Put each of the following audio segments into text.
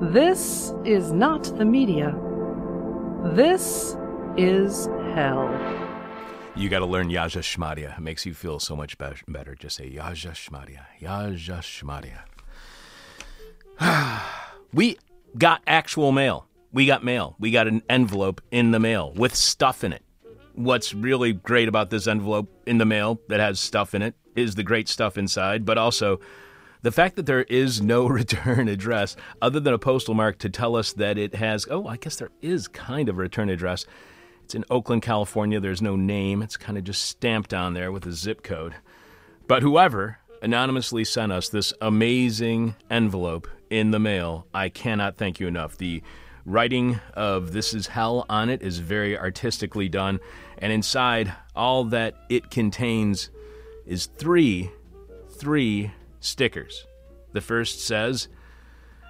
This is not the media. This is hell. You got to learn Yaja Shmadia. It makes you feel so much be- better. Just say Yaja Shmadia. Yaja Shmadia. we got actual mail. We got mail. We got an envelope in the mail with stuff in it. What's really great about this envelope in the mail that has stuff in it is the great stuff inside, but also the fact that there is no return address other than a postal mark to tell us that it has, oh, I guess there is kind of a return address. It's in Oakland, California. There's no name. It's kind of just stamped on there with a zip code. But whoever anonymously sent us this amazing envelope in the mail, I cannot thank you enough. The writing of This Is Hell on it is very artistically done. And inside, all that it contains is three, three stickers. The first says,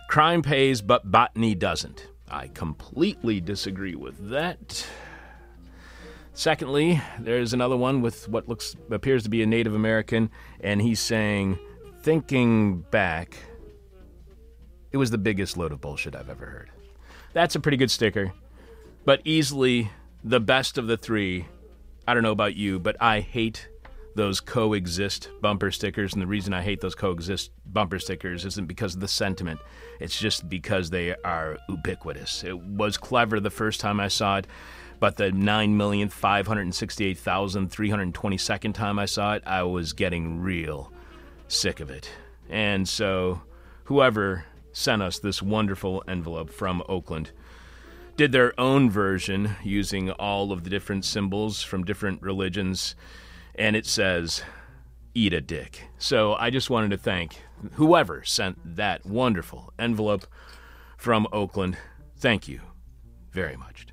Crime pays, but botany doesn't. I completely disagree with that. Secondly, there's another one with what looks appears to be a Native American, and he's saying, thinking back, it was the biggest load of bullshit I've ever heard. That's a pretty good sticker, but easily the best of the three. I don't know about you, but I hate those coexist bumper stickers. And the reason I hate those coexist bumper stickers isn't because of the sentiment, it's just because they are ubiquitous. It was clever the first time I saw it, but the 9,568,322nd time I saw it, I was getting real sick of it. And so, whoever sent us this wonderful envelope from Oakland did their own version using all of the different symbols from different religions and it says, Eat a dick. So I just wanted to thank whoever sent that wonderful envelope from Oakland. Thank you very much.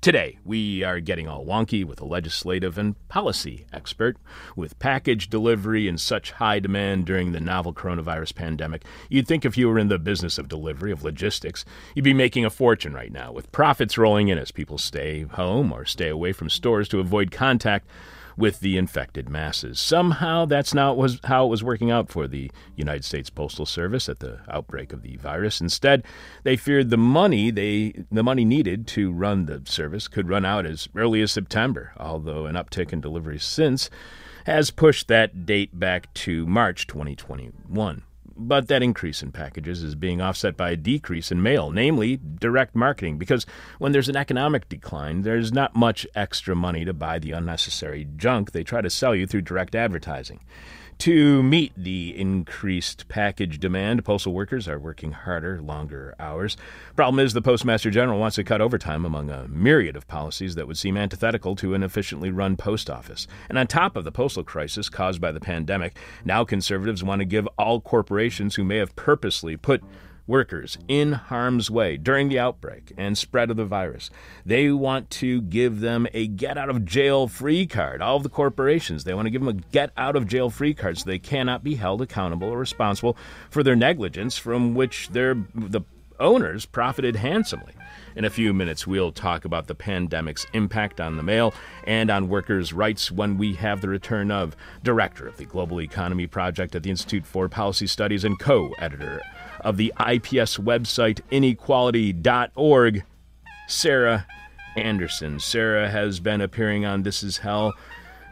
Today, we are getting all wonky with a legislative and policy expert. With package delivery in such high demand during the novel coronavirus pandemic, you'd think if you were in the business of delivery, of logistics, you'd be making a fortune right now, with profits rolling in as people stay home or stay away from stores to avoid contact with the infected masses. Somehow, that's not was how it was working out for the United States Postal Service at the outbreak of the virus. Instead, they feared the money they the money needed to run the service could run out as early as September. Although an uptick in deliveries since has pushed that date back to March 2021 but that increase in packages is being offset by a decrease in mail, namely direct marketing, because when there's an economic decline, there's not much extra money to buy the unnecessary junk they try to sell you through direct advertising. To meet the increased package demand, postal workers are working harder, longer hours. Problem is, the Postmaster General wants to cut overtime among a myriad of policies that would seem antithetical to an efficiently run post office. And on top of the postal crisis caused by the pandemic, now conservatives want to give all corporations who may have purposely put workers in harm's way during the outbreak and spread of the virus. They want to give them a get out of jail free card. All of the corporations, they want to give them a get out of jail free card so they cannot be held accountable or responsible for their negligence from which their the owners profited handsomely. In a few minutes, we'll talk about the pandemic's impact on the mail and on workers' rights when we have the return of Director of the Global Economy Project at the Institute for Policy Studies and co editor of the IPS website inequality.org, Sarah Anderson. Sarah has been appearing on This Is Hell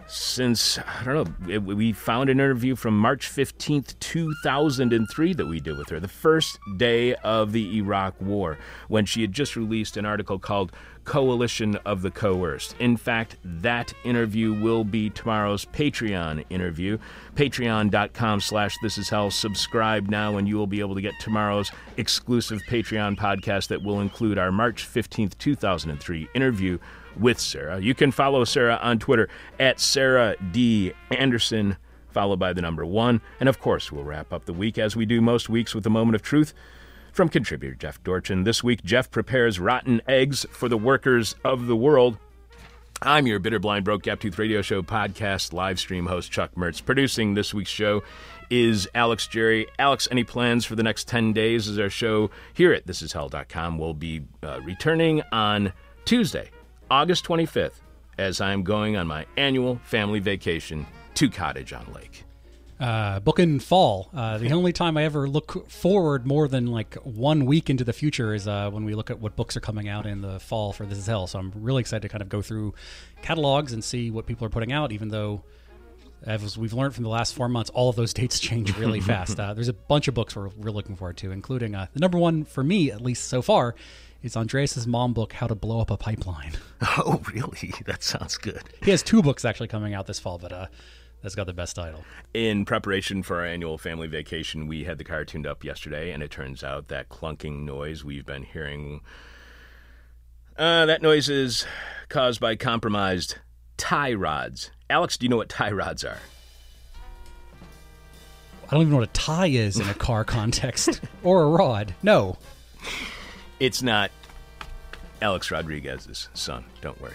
since, I don't know, we found an interview from March 15th, 2003 that we did with her, the first day of the Iraq War, when she had just released an article called Coalition of the Coerced. In fact, that interview will be tomorrow's Patreon interview. Patreon.com slash This Is Hell. Subscribe now and you will be able to get tomorrow's exclusive Patreon podcast that will include our March 15th, 2003 interview with Sarah. You can follow Sarah on Twitter at Sarah D. Anderson, followed by the number one. And of course, we'll wrap up the week as we do most weeks with a moment of truth. From contributor Jeff Dorchin, this week Jeff prepares rotten eggs for the workers of the world. I'm your bitter, blind, broke, gap tooth radio show podcast live stream host Chuck Mertz. Producing this week's show is Alex Jerry. Alex, any plans for the next 10 days as our show here at thisishell.com will be uh, returning on Tuesday, August 25th, as I'm going on my annual family vacation to Cottage on Lake. Uh, book in fall. Uh, the only time I ever look forward more than like one week into the future is uh, when we look at what books are coming out in the fall for This Is Hell. So I'm really excited to kind of go through catalogs and see what people are putting out, even though. As we've learned from the last four months, all of those dates change really fast. Uh, there's a bunch of books we're, we're looking forward to, including uh, the number one for me, at least so far, is Andreas Malm's book, How to Blow Up a Pipeline. Oh, really? That sounds good. He has two books actually coming out this fall, but uh, that's got the best title. In preparation for our annual family vacation, we had the car tuned up yesterday, and it turns out that clunking noise we've been hearing. Uh, that noise is caused by compromised tie rods. Alex, do you know what tie rods are? I don't even know what a tie is in a car context or a rod. No. It's not Alex Rodriguez's son, don't worry.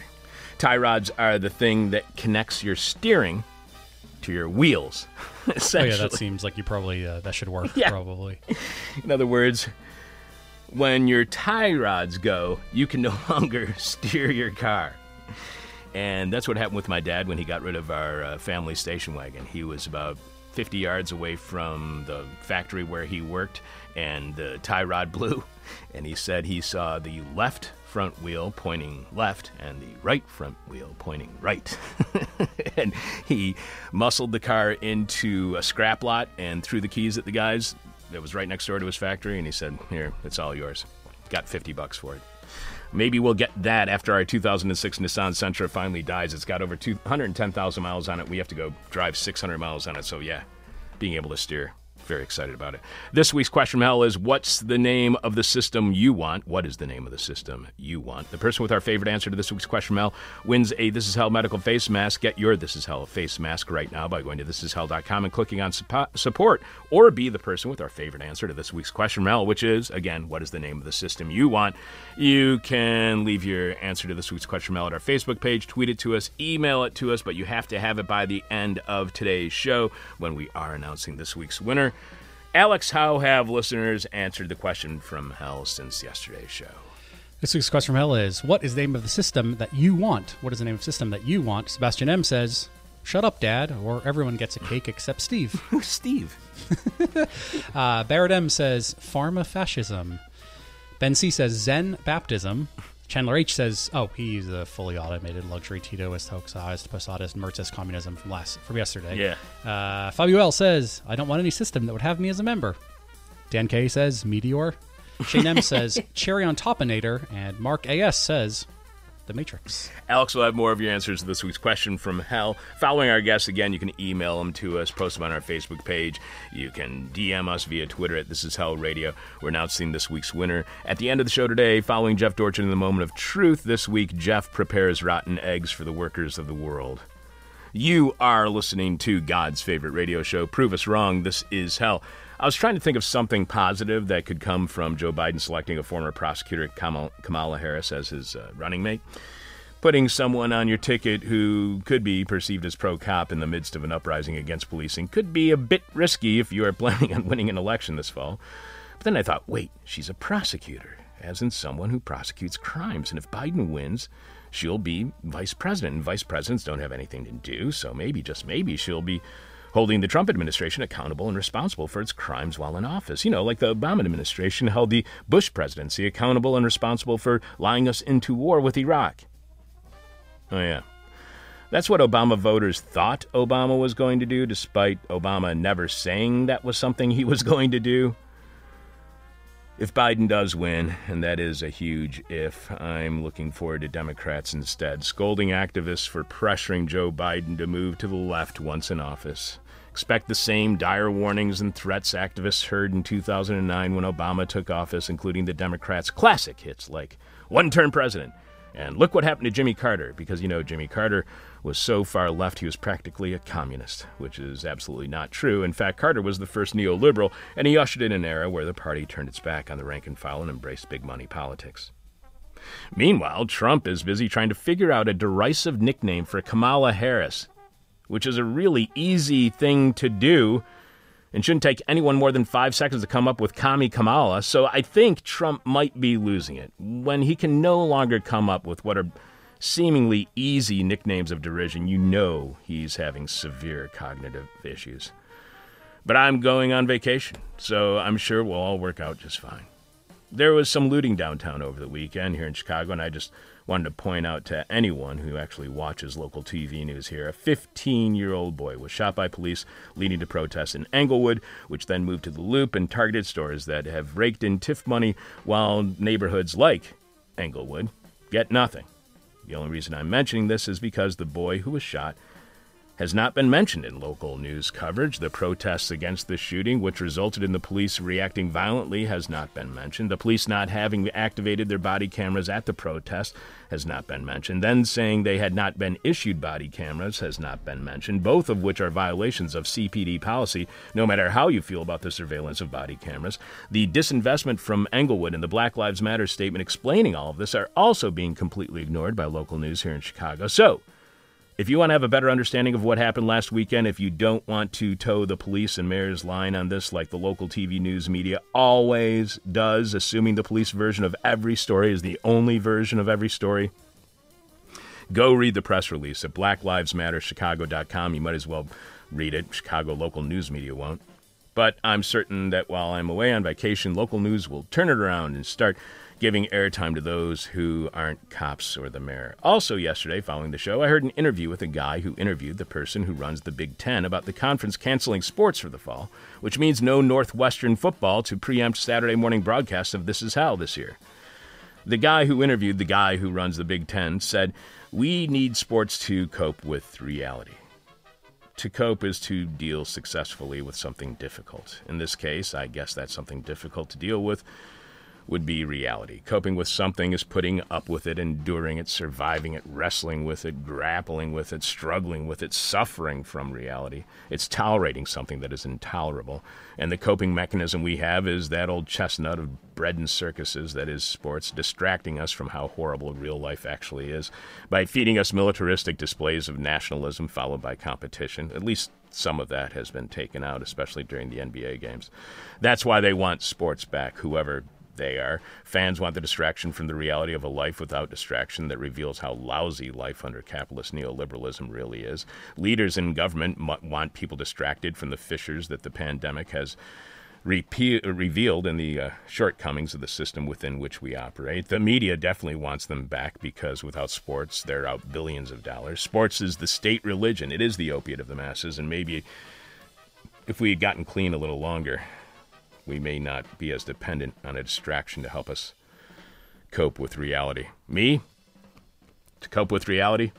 Tie rods are the thing that connects your steering to your wheels. Oh Essentially. yeah, that seems like you probably uh, that should work. Yeah. Probably. In other words, when your tie rods go, you can no longer steer your car. And that's what happened with my dad when he got rid of our uh, family station wagon. He was about 50 yards away from the factory where he worked, and the tie rod blew. And he said he saw the left front wheel pointing left and the right front wheel pointing right. and he muscled the car into a scrap lot and threw the keys at the guys that was right next door to his factory. And he said, Here, it's all yours. Got 50 bucks for it. Maybe we'll get that after our 2006 Nissan Sentra finally dies. It's got over 210,000 miles on it. We have to go drive 600 miles on it. So, yeah, being able to steer. Very excited about it. This week's question from hell is What's the name of the system you want? What is the name of the system you want? The person with our favorite answer to this week's question from hell wins a This Is Hell medical face mask. Get your This Is Hell face mask right now by going to thisishell.com and clicking on support, or be the person with our favorite answer to this week's question from hell, which is, again, what is the name of the system you want? You can leave your answer to this week's question from hell at our Facebook page, tweet it to us, email it to us, but you have to have it by the end of today's show when we are announcing this week's winner. Alex, how have listeners answered the question from hell since yesterday's show? This week's question from hell is: What is the name of the system that you want? What is the name of the system that you want? Sebastian M says, "Shut up, Dad," or everyone gets a cake except Steve. Who's Steve? Uh, Barrett M says, "Pharma fascism." Ben C says, "Zen baptism." Chandler H says, "Oh, he's a fully automated luxury Titoist, Hoxhaist, Posadist, Mertzist communism from last from yesterday." Yeah. Uh, Fabio L says, "I don't want any system that would have me as a member." Dan K says, "Meteor." Shane M says, "Cherry on Topinator," and Mark AS says, "The Matrix." Alex will have more of your answers to this week's question from hell. Following our guests again, you can email them to us, post them on our Facebook page. You can DM us via Twitter at This Is Hell Radio. We're announcing this week's winner. At the end of the show today, following Jeff Dorchin in the moment of truth, this week Jeff prepares rotten eggs for the workers of the world. You are listening to God's favorite radio show. Prove us wrong. This is hell. I was trying to think of something positive that could come from Joe Biden selecting a former prosecutor, Kamala Harris, as his uh, running mate. Putting someone on your ticket who could be perceived as pro cop in the midst of an uprising against policing could be a bit risky if you are planning on winning an election this fall. But then I thought, wait, she's a prosecutor, as in someone who prosecutes crimes. And if Biden wins, she'll be vice president. And vice presidents don't have anything to do, so maybe, just maybe, she'll be holding the Trump administration accountable and responsible for its crimes while in office. You know, like the Obama administration held the Bush presidency accountable and responsible for lying us into war with Iraq. Oh, yeah. That's what Obama voters thought Obama was going to do, despite Obama never saying that was something he was going to do. If Biden does win, and that is a huge if, I'm looking forward to Democrats instead scolding activists for pressuring Joe Biden to move to the left once in office. Expect the same dire warnings and threats activists heard in 2009 when Obama took office, including the Democrats' classic hits like one term president. And look what happened to Jimmy Carter, because you know Jimmy Carter was so far left he was practically a communist, which is absolutely not true. In fact, Carter was the first neoliberal, and he ushered in an era where the party turned its back on the rank and file and embraced big money politics. Meanwhile, Trump is busy trying to figure out a derisive nickname for Kamala Harris, which is a really easy thing to do and shouldn't take anyone more than five seconds to come up with Kami Kamala. So I think Trump might be losing it when he can no longer come up with what are seemingly easy nicknames of derision. You know he's having severe cognitive issues. But I'm going on vacation, so I'm sure we'll all work out just fine. There was some looting downtown over the weekend here in Chicago, and I just wanted to point out to anyone who actually watches local TV news here a 15 year old boy was shot by police leading to protests in Englewood, which then moved to the Loop and targeted stores that have raked in TIF money while neighborhoods like Englewood get nothing. The only reason I'm mentioning this is because the boy who was shot has not been mentioned in local news coverage. The protests against the shooting, which resulted in the police reacting violently, has not been mentioned. The police not having activated their body cameras at the protest has not been mentioned. Then saying they had not been issued body cameras has not been mentioned, both of which are violations of CPD policy, no matter how you feel about the surveillance of body cameras. The disinvestment from Englewood and the Black Lives Matter statement explaining all of this are also being completely ignored by local news here in Chicago. So, if you want to have a better understanding of what happened last weekend, if you don't want to toe the police and mayor's line on this like the local TV news media always does, assuming the police version of every story is the only version of every story, go read the press release at blacklivesmatterchicago.com. You might as well read it. Chicago local news media won't. But I'm certain that while I'm away on vacation, local news will turn it around and start giving airtime to those who aren't cops or the mayor. Also, yesterday, following the show, I heard an interview with a guy who interviewed the person who runs the Big Ten about the conference canceling sports for the fall, which means no Northwestern football to preempt Saturday morning broadcasts of This Is Hell this year. The guy who interviewed the guy who runs the Big Ten said, We need sports to cope with reality. To cope is to deal successfully with something difficult. In this case, I guess that's something difficult to deal with would be reality. Coping with something is putting up with it, enduring it, surviving it, wrestling with it, grappling with it, struggling with it, suffering from reality. It's tolerating something that is intolerable. And the coping mechanism we have is that old chestnut of bread and circuses that is sports, distracting us from how horrible real life actually is by feeding us militaristic displays of nationalism followed by competition. At least some of that has been taken out, especially during the NBA games. That's why they want sports back, whoever they are. Fans want the distraction from the reality of a life without distraction that reveals how lousy life under capitalist neoliberalism really is. Leaders in government want people distracted from the fissures that the pandemic has repe- revealed in the uh, shortcomings of the system within which we operate. The media definitely wants them back because without sports, they're out billions of dollars. Sports is the state religion, it is the opiate of the masses, and maybe if we had gotten clean a little longer, we may not be as dependent on a distraction to help us cope with reality. Me? To cope with reality?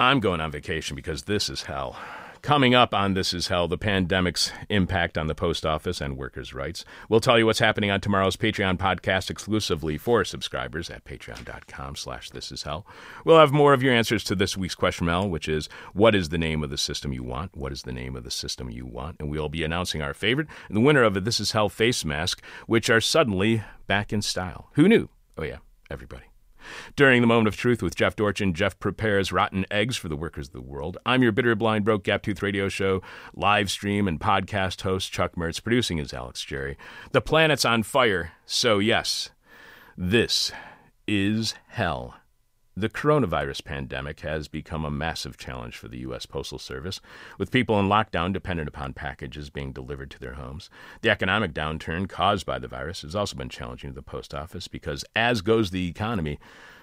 I'm going on vacation because this is hell. Coming up on This Is Hell, the pandemic's impact on the post office and workers' rights. We'll tell you what's happening on tomorrow's Patreon podcast exclusively for subscribers at patreon.com slash This Is Hell. We'll have more of your answers to this week's question, Mel, which is, what is the name of the system you want? What is the name of the system you want? And we'll be announcing our favorite and the winner of a This Is Hell face mask, which are suddenly back in style. Who knew? Oh, yeah, everybody. During the moment of truth with Jeff Dorchin, Jeff prepares rotten eggs for the workers of the world. I'm your bitter, blind, broke, gap tooth radio show, live stream, and podcast host, Chuck Mertz. Producing is Alex Jerry. The planet's on fire, so yes, this is hell. The coronavirus pandemic has become a massive challenge for the U.S. Postal Service, with people in lockdown dependent upon packages being delivered to their homes. The economic downturn caused by the virus has also been challenging to the post office because, as goes the economy,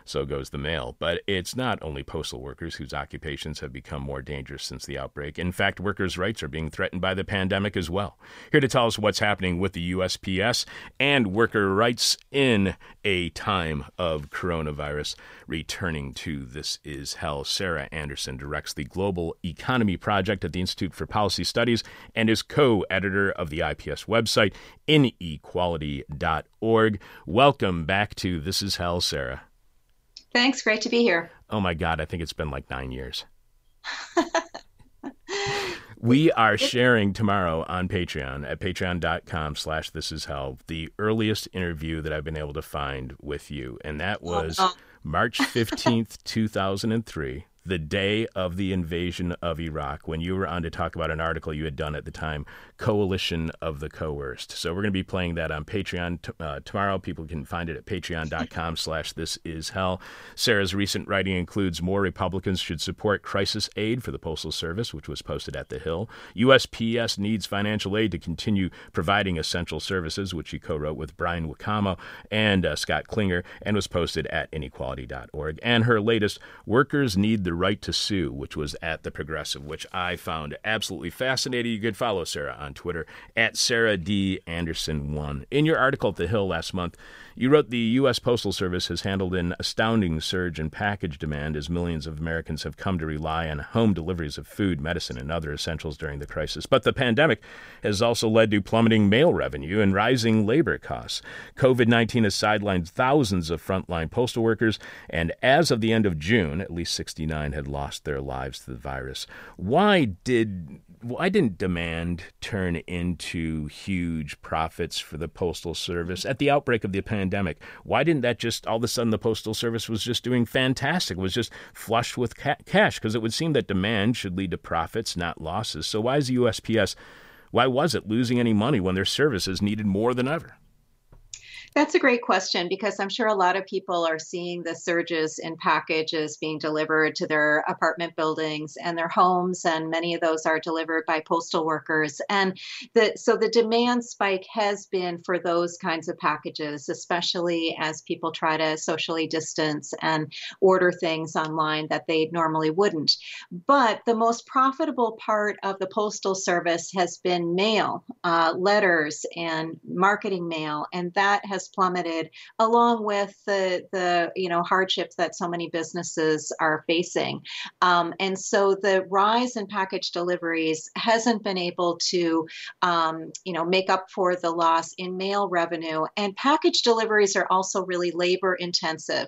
so goes the mail. But it's not only postal workers whose occupations have become more dangerous since the outbreak. In fact, workers' rights are being threatened by the pandemic as well. Here to tell us what's happening with the USPS and worker rights in a time of coronavirus. Returning to This Is Hell, Sarah Anderson directs the Global Economy Project at the Institute for Policy Studies and is co editor of the IPS website, inequality.org. Welcome back to This Is Hell, Sarah. Thanks. Great to be here. Oh my God, I think it's been like nine years. we are sharing tomorrow on Patreon at patreon.com slash this is hell the earliest interview that I've been able to find with you. And that oh, was oh, March 15th, 2003. The day of the invasion of Iraq when you were on to talk about an article you had done at the time, Coalition of the Coerced. So we're going to be playing that on Patreon t- uh, tomorrow. People can find it at patreon.com slash this is hell. Sarah's recent writing includes more Republicans should support crisis aid for the Postal Service, which was posted at The Hill. USPS needs financial aid to continue providing essential services, which she co-wrote with Brian Wakamo and uh, Scott Klinger, and was posted at inequality.org. And her latest, Workers Need the Right to Sue, which was at The Progressive, which I found absolutely fascinating. You could follow Sarah on Twitter at Sarah D. Anderson1. In your article at The Hill last month, you wrote the U.S. Postal Service has handled an astounding surge in package demand as millions of Americans have come to rely on home deliveries of food, medicine, and other essentials during the crisis. But the pandemic has also led to plummeting mail revenue and rising labor costs. COVID 19 has sidelined thousands of frontline postal workers, and as of the end of June, at least 69 had lost their lives to the virus. Why did why didn't demand turn into huge profits for the Postal Service at the outbreak of the pandemic? Why didn't that just all of a sudden the Postal Service was just doing fantastic, was just flush with ca- cash? Because it would seem that demand should lead to profits, not losses. So why is the USPS, why was it losing any money when their services needed more than ever? That's a great question because I'm sure a lot of people are seeing the surges in packages being delivered to their apartment buildings and their homes, and many of those are delivered by postal workers. And the so the demand spike has been for those kinds of packages, especially as people try to socially distance and order things online that they normally wouldn't. But the most profitable part of the postal service has been mail, uh, letters, and marketing mail, and that has has plummeted, along with the the you know hardships that so many businesses are facing. Um, and so the rise in package deliveries hasn't been able to um, you know make up for the loss in mail revenue. And package deliveries are also really labor intensive.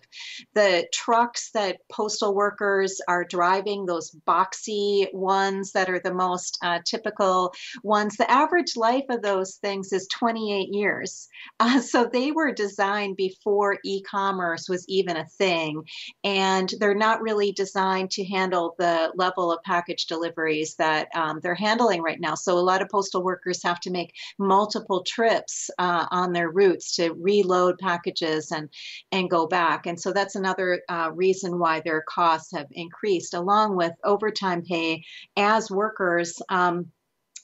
The trucks that postal workers are driving, those boxy ones that are the most uh, typical ones, the average life of those things is 28 years. Uh, so they they were designed before e-commerce was even a thing and they're not really designed to handle the level of package deliveries that um, they're handling right now. So a lot of postal workers have to make multiple trips uh, on their routes to reload packages and and go back. And so that's another uh, reason why their costs have increased along with overtime pay as workers um,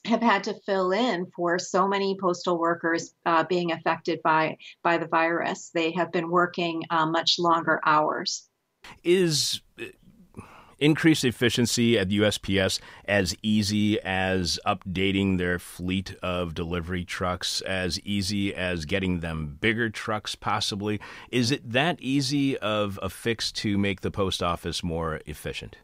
have had to fill in for so many postal workers uh, being affected by by the virus. They have been working uh, much longer hours. Is uh, increased efficiency at the USPS as easy as updating their fleet of delivery trucks, as easy as getting them bigger trucks, possibly? Is it that easy of a fix to make the post office more efficient?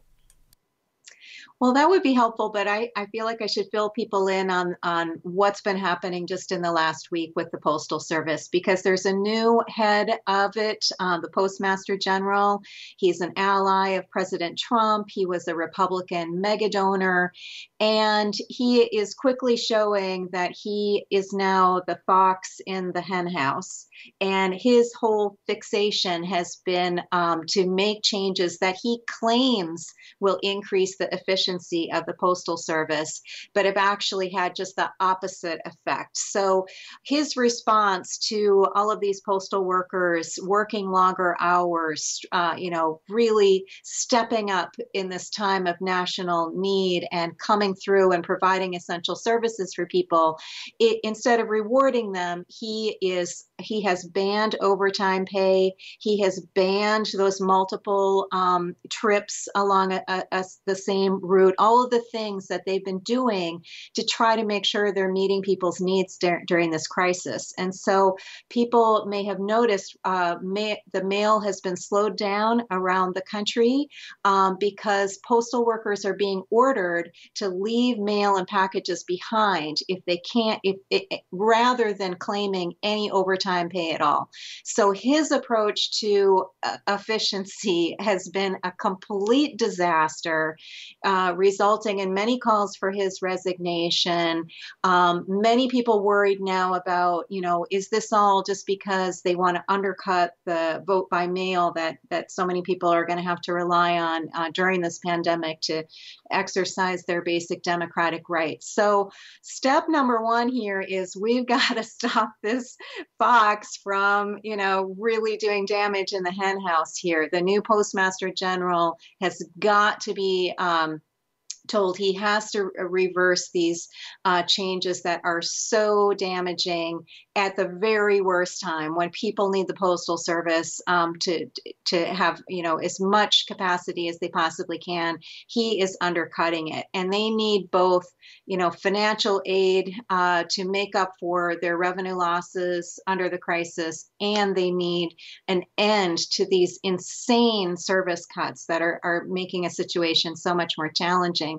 Well, that would be helpful, but I, I feel like I should fill people in on, on what's been happening just in the last week with the Postal Service because there's a new head of it, uh, the Postmaster General. He's an ally of President Trump. He was a Republican mega donor, and he is quickly showing that he is now the fox in the henhouse. And his whole fixation has been um, to make changes that he claims will increase the efficiency of the Postal Service, but have actually had just the opposite effect. So his response to all of these postal workers working longer hours, uh, you know, really stepping up in this time of national need and coming through and providing essential services for people, it, instead of rewarding them, he is he has banned overtime pay. He has banned those multiple um, trips along a, a, a, the same route. All of the things that they've been doing to try to make sure they're meeting people's needs dur- during this crisis. And so people may have noticed uh, may, the mail has been slowed down around the country um, because postal workers are being ordered to leave mail and packages behind if they can't, if, if rather than claiming any overtime pay all. So his approach to uh, efficiency has been a complete disaster, uh, resulting in many calls for his resignation. Um, many people worried now about, you know, is this all just because they want to undercut the vote by mail that that so many people are going to have to rely on uh, during this pandemic to exercise their basic democratic rights. So, step number one here is we've got to stop this fox from, you know, really doing damage in the henhouse here. The new postmaster general has got to be um, told he has to reverse these uh, changes that are so damaging at the very worst time when people need the postal service um, to to have you know as much capacity as they possibly can. He is undercutting it and they need both you know financial aid uh, to make up for their revenue losses under the crisis and they need an end to these insane service cuts that are, are making a situation so much more challenging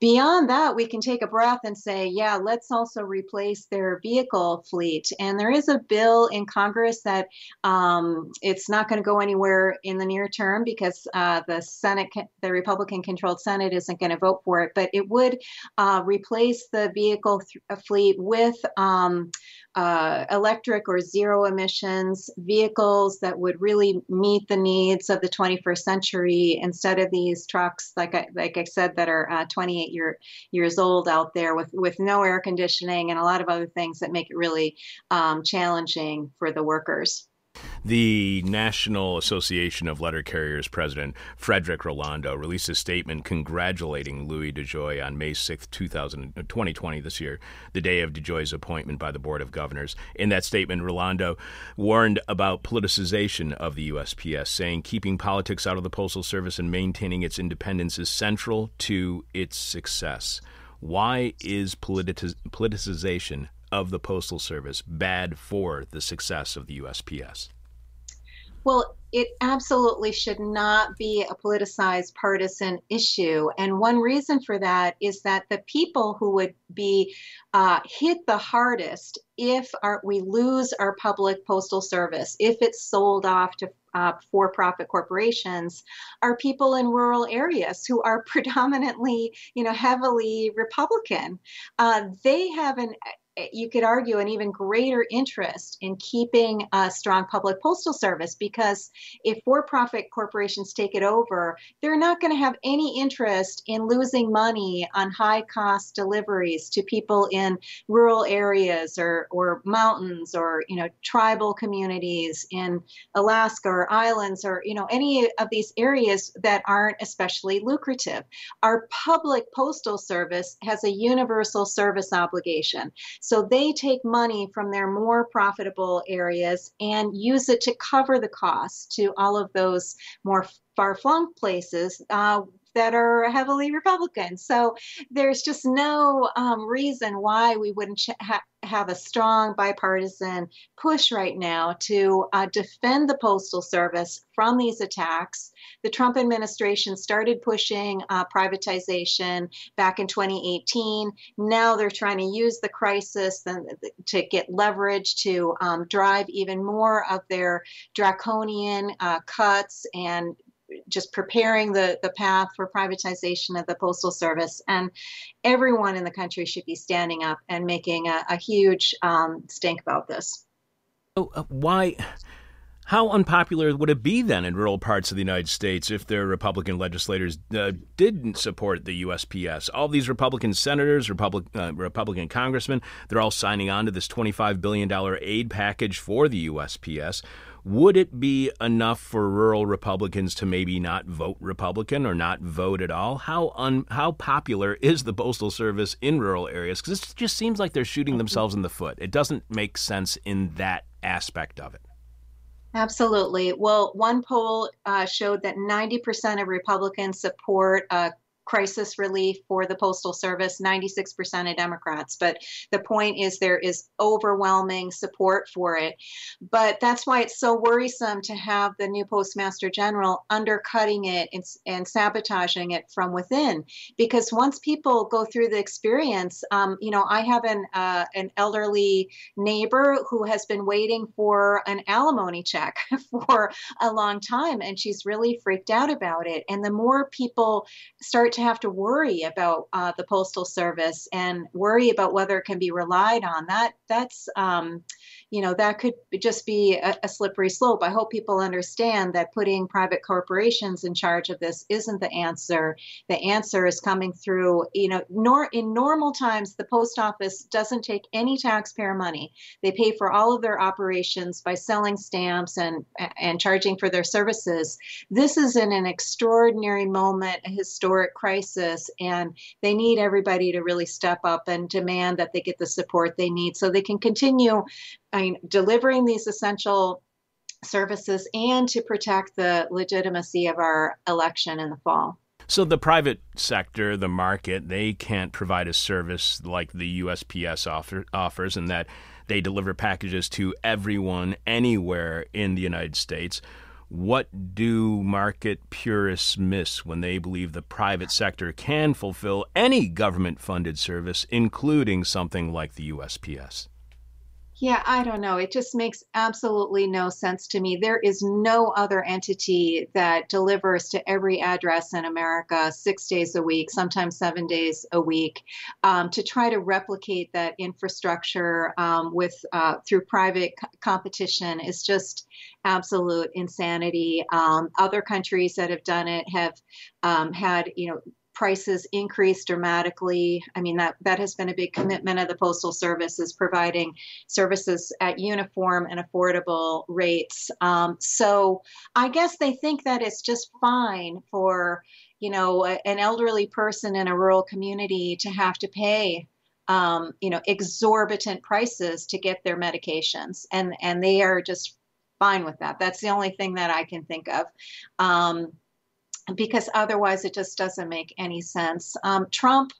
beyond that we can take a breath and say yeah let's also replace their vehicle fleet and there is a bill in Congress that um, it's not going to go anywhere in the near term because uh, the Senate, the Republican controlled Senate, isn't going to vote for it. But it would uh, replace the vehicle th- fleet with um, uh, electric or zero emissions vehicles that would really meet the needs of the 21st century instead of these trucks, like I, like I said, that are uh, 28 year, years old out there with, with no air conditioning and a lot of other things that make it really um, challenging for the workers. The National Association of Letter Carriers president, Fredric Rolando, released a statement congratulating Louis DeJoy on May 6, 2020, uh, this year, the day of DeJoy's appointment by the Board of Governors. In that statement, Rolando warned about politicization of the USPS, saying keeping politics out of the Postal Service and maintaining its independence is central to its success. Why is politicization of the Postal Service bad for the success of the USPS? Well, it absolutely should not be a politicized partisan issue. And one reason for that is that the people who would be uh, hit the hardest if our, we lose our public postal service, if it's sold off to uh, for profit corporations, are people in rural areas who are predominantly, you know, heavily Republican. Uh, they have an Eh, you could argue an even greater interest in keeping a strong public postal service because if for-profit corporations take it over they're not going to have any interest in losing money on high cost deliveries to people in rural areas or, or mountains or you know tribal communities in alaska or islands or you know any of these areas that aren't especially lucrative. Our public postal service has a universal service obligation so they take money from their more profitable areas and use it to cover the cost to all of those more far flung places uh, that are heavily Republican. So there's just no um, reason why we wouldn't ha- have a strong bipartisan push right now to uh, defend the Postal Service from these attacks. The Trump administration started pushing uh, privatization back in 2018. Now they're trying to use the crisis to get leverage to um, drive even more of their draconian uh, cuts and just preparing the, the path for privatization of the postal service and everyone in the country should be standing up and making a, a huge um, stink about this so, uh, why how unpopular would it be then in rural parts of the United States if their Republican legislators uh, didn't support the USPS? All these Republican senators, Republic, uh, Republican congressmen, they're all signing on to this $25 billion aid package for the USPS. Would it be enough for rural Republicans to maybe not vote Republican or not vote at all? How un, how popular is the postal service in rural areas? Because it just seems like they're shooting themselves in the foot. It doesn't make sense in that aspect of it. Absolutely. Well, one poll uh, showed that 90% of Republicans support a crisis relief for the Postal Service, 96% of Democrats. But the point is, there is overwhelming support for it. But that's why it's so worrisome to have the new Postmaster General undercutting it and, and sabotaging it from within. Because once people go through the experience, um, you know, I have an, uh, an elderly neighbor who has been waiting for an alimony check for a long time, and she's really freaked out about it. And the more people start to have to worry about uh, the postal service and worry about whether it can be relied on. That that's um, you know that could just be a, a, slippery slope. I hope people understand that putting private corporations in charge of this isn't the answer. The answer is coming through you know nor in normal times the post office doesn't take any taxpayer money. They pay for all of their operations by selling stamps and and charging for their services. This is in an extraordinary moment a historic crisis and they need everybody to really step up and demand that they get the support they need so they can continue I mean, delivering these essential services and to protect the legitimacy of our election in the fall. So the private sector, the market, they can't provide a service like the USPS offer, offers in that they deliver packages to everyone anywhere in the United States. What do market purists miss when they believe the private sector can fulfill any government funded service, including something like the USPS? Yeah, I don't know. It just makes absolutely no sense to me. There is no other entity that delivers to every address in America six days a week, sometimes seven days a week. Um, to try to replicate that infrastructure um, with uh, through private c- competition is just absolute insanity. Um, other countries that have done it have um, had, you know, prices increase dramatically. I mean, that, that has been a big commitment of the Postal Service is providing services at uniform and affordable rates. Um, so I guess they think that it's just fine for, you know, an elderly person in a rural community to have to pay um, you know, exorbitant prices to get their medications, and and they are just fine with that. That's the only thing that I can think of. Um, because otherwise it just doesn't make any sense. Um, Trump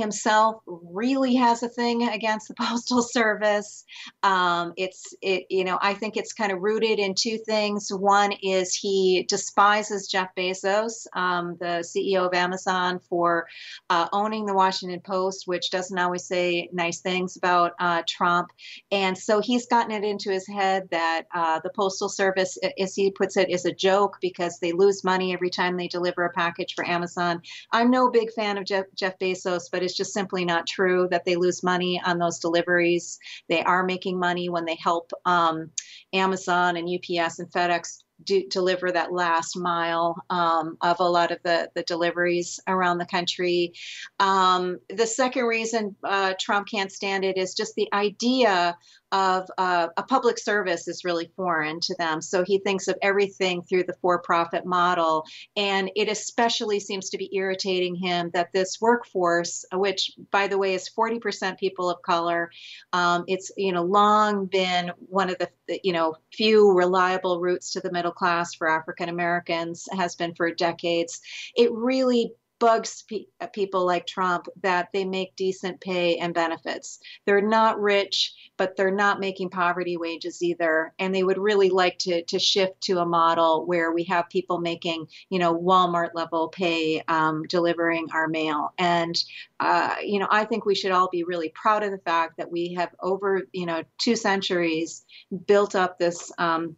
himself really has a thing against the postal service. Um, it's it you know i think it's kind of rooted in two things. One is he despises jeff bezos um, the ceo of amazon for uh, owning the washington post which doesn't always say nice things about uh, trump. And so he's gotten it into his head that uh, the postal service as he puts it is a joke because they lose money every time they deliver a package for amazon. I'm no big fan of jeff, jeff bezos but it's just simply not true that they lose money on those deliveries. They are making money when they help um, Amazon and UPS and FedEx do, deliver that last mile um, of a lot of the, the deliveries around the country. Um, the second reason uh, Trump can't stand it is just the idea of uh, a public service is really foreign to them. So he thinks of everything through the for profit model. And it especially seems to be irritating him that this workforce, which, by the way, is 40% people of color, um, it's, you know, long been one of the, you know, few reliable routes to the middle class for African Americans, has been for decades. It really bugs pe- uh, people like Trump that they make decent pay and benefits. They're not rich, but they're not making poverty wages either. And they would really like to, to shift to a model where we have people making, you know, Walmart level pay um, delivering our mail. And, uh, you know, I think we should all be really proud of the fact that we have over, you know, two centuries built up this. Um,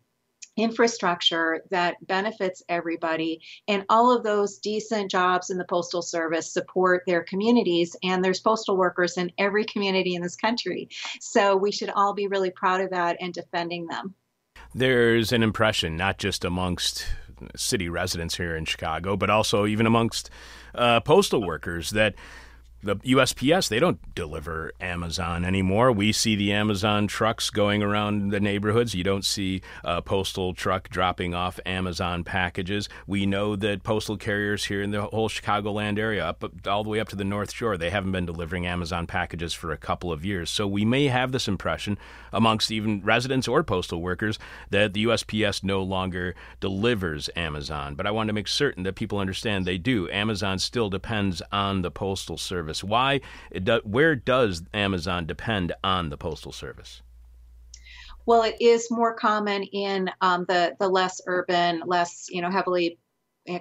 infrastructure that benefits everybody. And all of those decent jobs in the postal service support their communities and there's postal workers in every community in this country. So we should all be really proud of that and defending them. There's an impression not just amongst city residents here in chicago but also even amongst uh, postal workers that the USPS, they don't deliver Amazon anymore. We see the Amazon trucks going around the neighborhoods. You don't see a postal truck dropping off Amazon packages. We know that postal carriers here in the whole Chicagoland area, up all the way up to the North Shore, they haven't been delivering Amazon packages for a couple of years. So we may have this impression amongst even residents or postal workers that the USPS no longer delivers Amazon. But I want to make certain that people understand they do. Amazon still depends on the postal service service. Why? Where does Amazon depend on the postal service? Well, it is more common in um, the the less urban, less you know heavily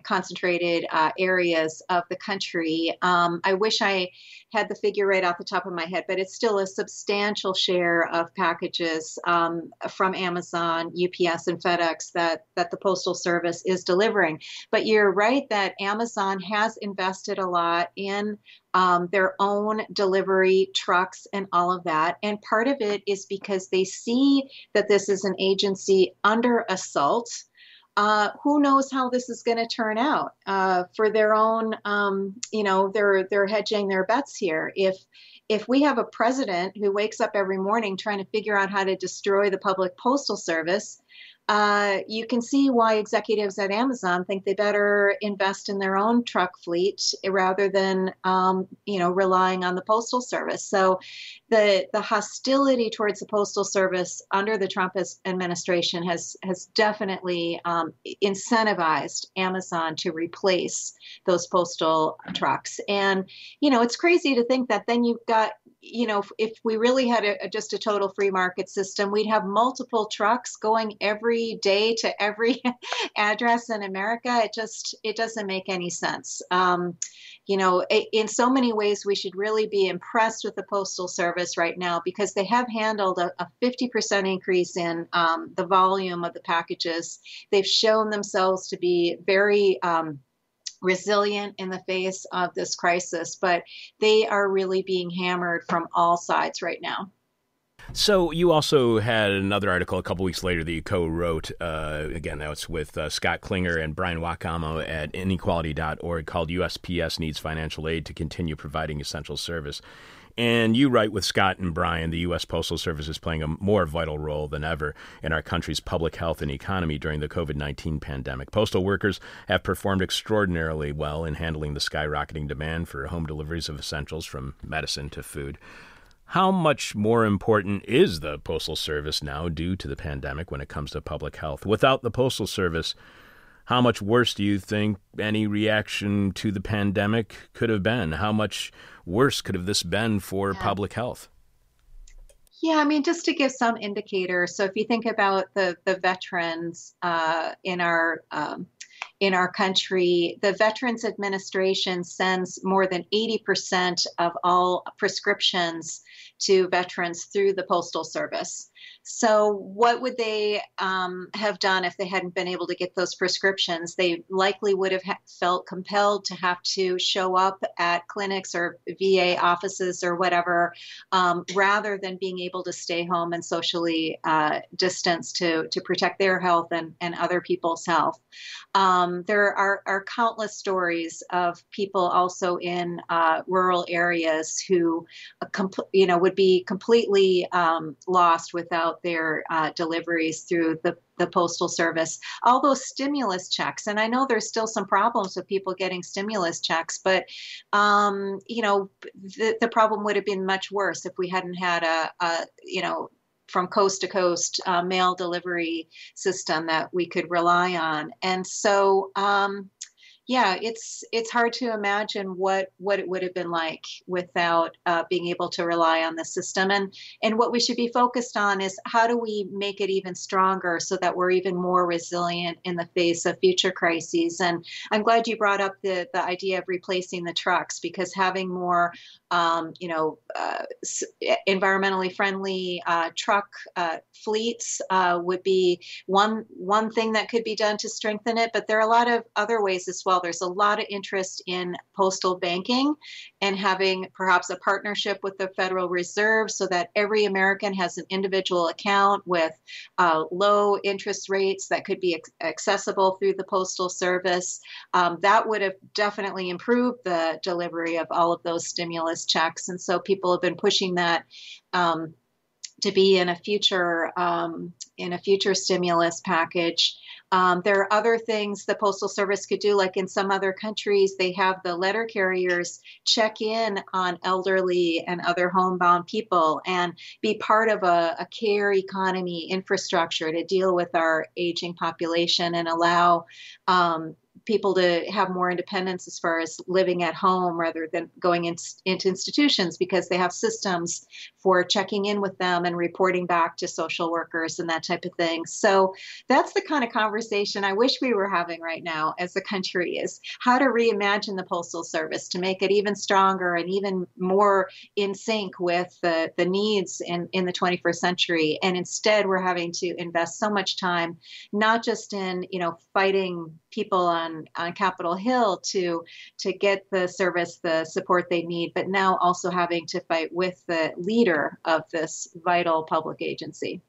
concentrated uh, areas of the country. Um, I wish I had the figure right off the top of my head, but it's still a substantial share of packages um, from Amazon, UPS, and FedEx that that the Postal Service is delivering. But you're right that Amazon has invested a lot in um, their own delivery trucks and all of that. And part of it is because they see that this is an agency under assault uh, who knows how this is going to turn out uh, for their own um, you know they're they're hedging their bets here. If if we have a president who wakes up every morning trying to figure out how to destroy the public postal service uh, you can see why executives at Amazon think they better invest in their own truck fleet rather than, um, you know, relying on the postal service. So, the the hostility towards the postal service under the Trump administration has has definitely um, incentivized Amazon to replace those postal trucks. And you know, it's crazy to think that then you've got you know, if we really had a, just a total free market system, we'd have multiple trucks going every day to every address in America. It just it doesn't make any sense. Um, you know, in so many ways, we should really be impressed with the Postal Service right now because they have handled a, a 50% increase in um, the volume of the packages. They've shown themselves to be very um, resilient in the face of this crisis, but they are really being hammered from all sides right now. So you also had another article a couple weeks later that you co-wrote. Uh, again, that was with uh, Scott Klinger and Brian Wakamo at inequality.org called USPS Needs Financial Aid to Continue Providing Essential Service. And you write with Scott and Brian, the U.S. Postal Service is playing a more vital role than ever in our country's public health and economy during the COVID 19 pandemic. Postal workers have performed extraordinarily well in handling the skyrocketing demand for home deliveries of essentials from medicine to food. How much more important is the Postal Service now due to the pandemic when it comes to public health? Without the Postal Service, how much worse do you think any reaction to the pandemic could have been? How much worse could have this been for yeah. public health? Yeah, I mean, just to give some indicator. So, if you think about the the veterans uh, in our um, in our country, the Veterans Administration sends more than 80% of all prescriptions to veterans through the Postal Service. So, what would they um, have done if they hadn't been able to get those prescriptions? They likely would have ha- felt compelled to have to show up at clinics or VA offices or whatever, um, rather than being able to stay home and socially uh, distance to, to protect their health and, and other people's health. Um, there are, are, countless stories of people also in uh, rural areas who, uh, you know, would be completely um, lost without their uh, deliveries through the, the Postal Service. All those stimulus checks, and I know there's still some problems with people getting stimulus checks, but um, you know the, the problem would have been much worse if we hadn't had a, a you know from coast to coast uh, mail delivery system that we could rely on. And so, um, yeah, it's it's hard to imagine what what it would have been like without uh, being able to rely on the system. And and what we should be focused on is how do we make it even stronger so that we're even more resilient in the face of future crises. And I'm glad you brought up the the idea of replacing the trucks because having more um, you know, uh, environmentally friendly uh, truck uh, fleets uh, would be one one thing that could be done to strengthen it. But there are a lot of other ways as well. There's a lot of interest in postal banking and having perhaps a partnership with the Federal Reserve so that every American has an individual account with uh, low interest rates that could be accessible through the Postal Service. Um, that would have definitely improved the delivery of all of those stimulus checks. And so people have been pushing that. Um, to be in a future um, in a future stimulus package. Um, there are other things the Postal Service could do, like in some other countries, they have the letter carriers check in on elderly and other homebound people and be part of a, a care economy infrastructure to deal with our aging population and allow um, people to have more independence as far as living at home rather than going in, into institutions because they have systems for checking in with them and reporting back to social workers and that type of thing. So that's the kind of conversation I wish we were having right now as a country is how to reimagine the postal service to make it even stronger and even more in sync with the, the needs in, in the 21st century. And instead we're having to invest so much time not just in, you know, fighting people on, on Capitol Hill to to get the service the support they need, but now also having to fight with the leader of this vital public agency.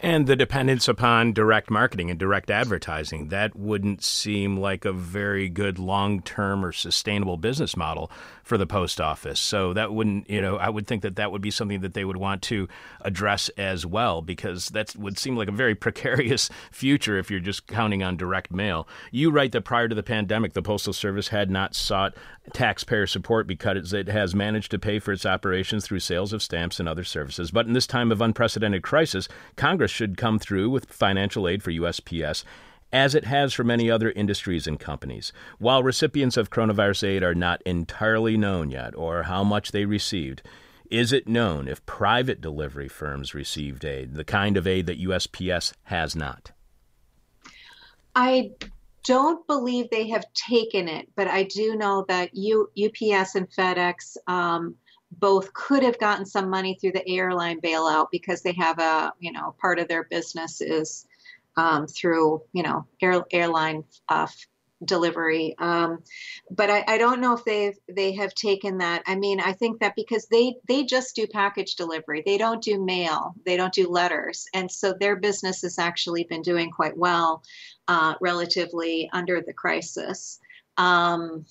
And the dependence upon direct marketing and direct advertising, that wouldn't seem like a very good long term or sustainable business model for the post office. So that wouldn't, you know, I would think that that would be something that they would want to address as well, because that would seem like a very precarious future if you're just counting on direct mail. You write that prior to the pandemic, the Postal Service had not sought taxpayer support because it has managed to pay for its operations through sales of stamps and other services. But in this time of unprecedented crisis, Congress should come through with financial aid for USPS as it has for many other industries and companies. While recipients of coronavirus aid are not entirely known yet or how much they received, is it known if private delivery firms received aid, the kind of aid that USPS has not? I don't believe they have taken it, but I do know that U, UPS and FedEx um, both could have gotten some money through the airline bailout because they have a, you know, part of their business is um, through, you know, air, airline uh, delivery. Um, but I, I, don't know if they've they have taken that. I mean, I think that because they they just do package delivery, they don't do mail, they don't do letters, and so their business has actually been doing quite well, uh, relatively under the crisis. Um,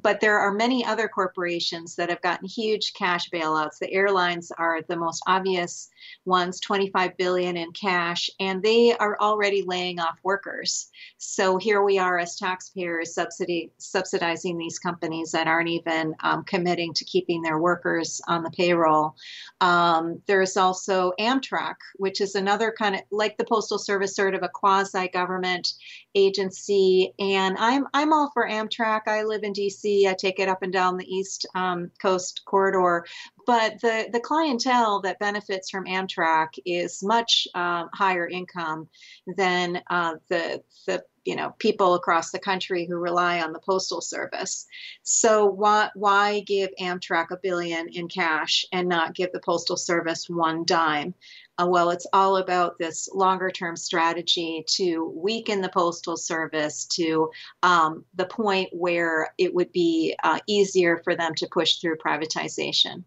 but there are many other corporations that have gotten huge cash bailouts. The airlines are the most obvious ones, 25 billion in cash, and they are already laying off workers. So here we are as taxpayers subsidy, subsidizing these companies that aren't even um, committing to keeping their workers on the payroll. Um, there's also Amtrak, which is another kind of like the Postal Service, sort of a quasi-government agency. And I'm I'm all for Amtrak. I live in DC. I take it up and down the East um, Coast corridor. But the the clientele that benefits from Amtrak is much uh, higher income than uh, the the you know people across the country who rely on the postal service. So why why give amtrak a billion in cash and not give the postal service one dime? Uh, well it's all about this longer term strategy to weaken the postal service to um, the point where it would be uh, easier for them to push through privatization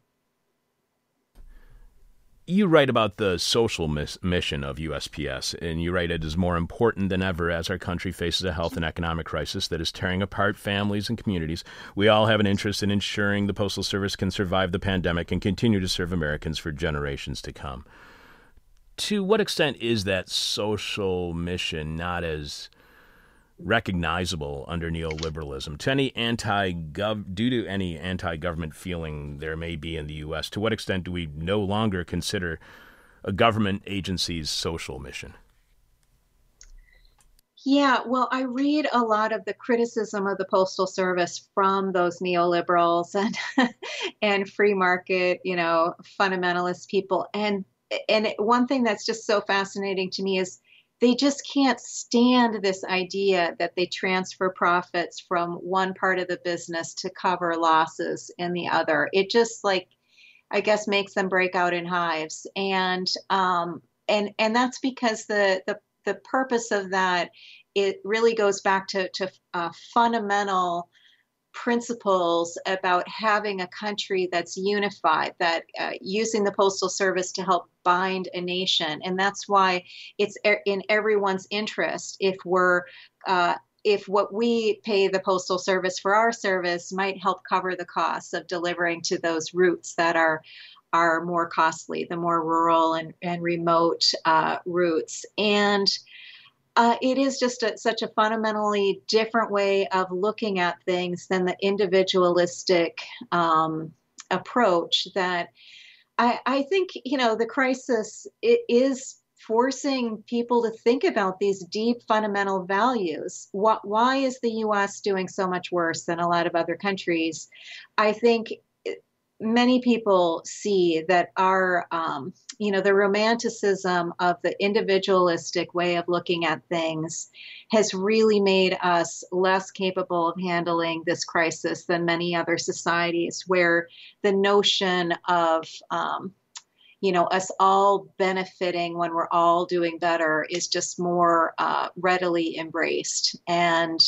you write about the social mis- mission of USPS, and you write it is more important than ever as our country faces a health and economic crisis that is tearing apart families and communities. We all have an interest in ensuring the Postal Service can survive the pandemic and continue to serve Americans for generations to come. To what extent is that social mission not as recognizable under neoliberalism to any anti-gov due to any anti-government feeling there may be in the US to what extent do we no longer consider a government agency's social mission yeah, well, I read a lot of the criticism of the postal service from those neoliberals and and free market, you know, fundamentalist people. And and one thing that's just so fascinating to me is they just can't stand this idea that they transfer profits from one part of the business to cover losses in the other. It just like, I guess, makes them break out in hives, and um, and and that's because the the the purpose of that it really goes back to, to uh, fundamental principles about having a country that's unified, that uh, using the Postal Service to help bind a nation. And that's why it's in everyone's interest if we're uh, if what we pay the postal service for our service might help cover the costs of delivering to those routes that are are more costly, the more rural and, and remote uh, routes. And uh, it is just a, such a fundamentally different way of looking at things than the individualistic um, approach that I, I, think you know the crisis is forcing people to think about these deep fundamental values. What, why is the us doing so much worse than a lot of other countries? I think many people see that our um, you know the romanticism of the individualistic way of looking at things has really made us less capable of handling this crisis than many other societies where the notion of um, you know us all benefiting when we're all doing better is just more uh, readily embraced. And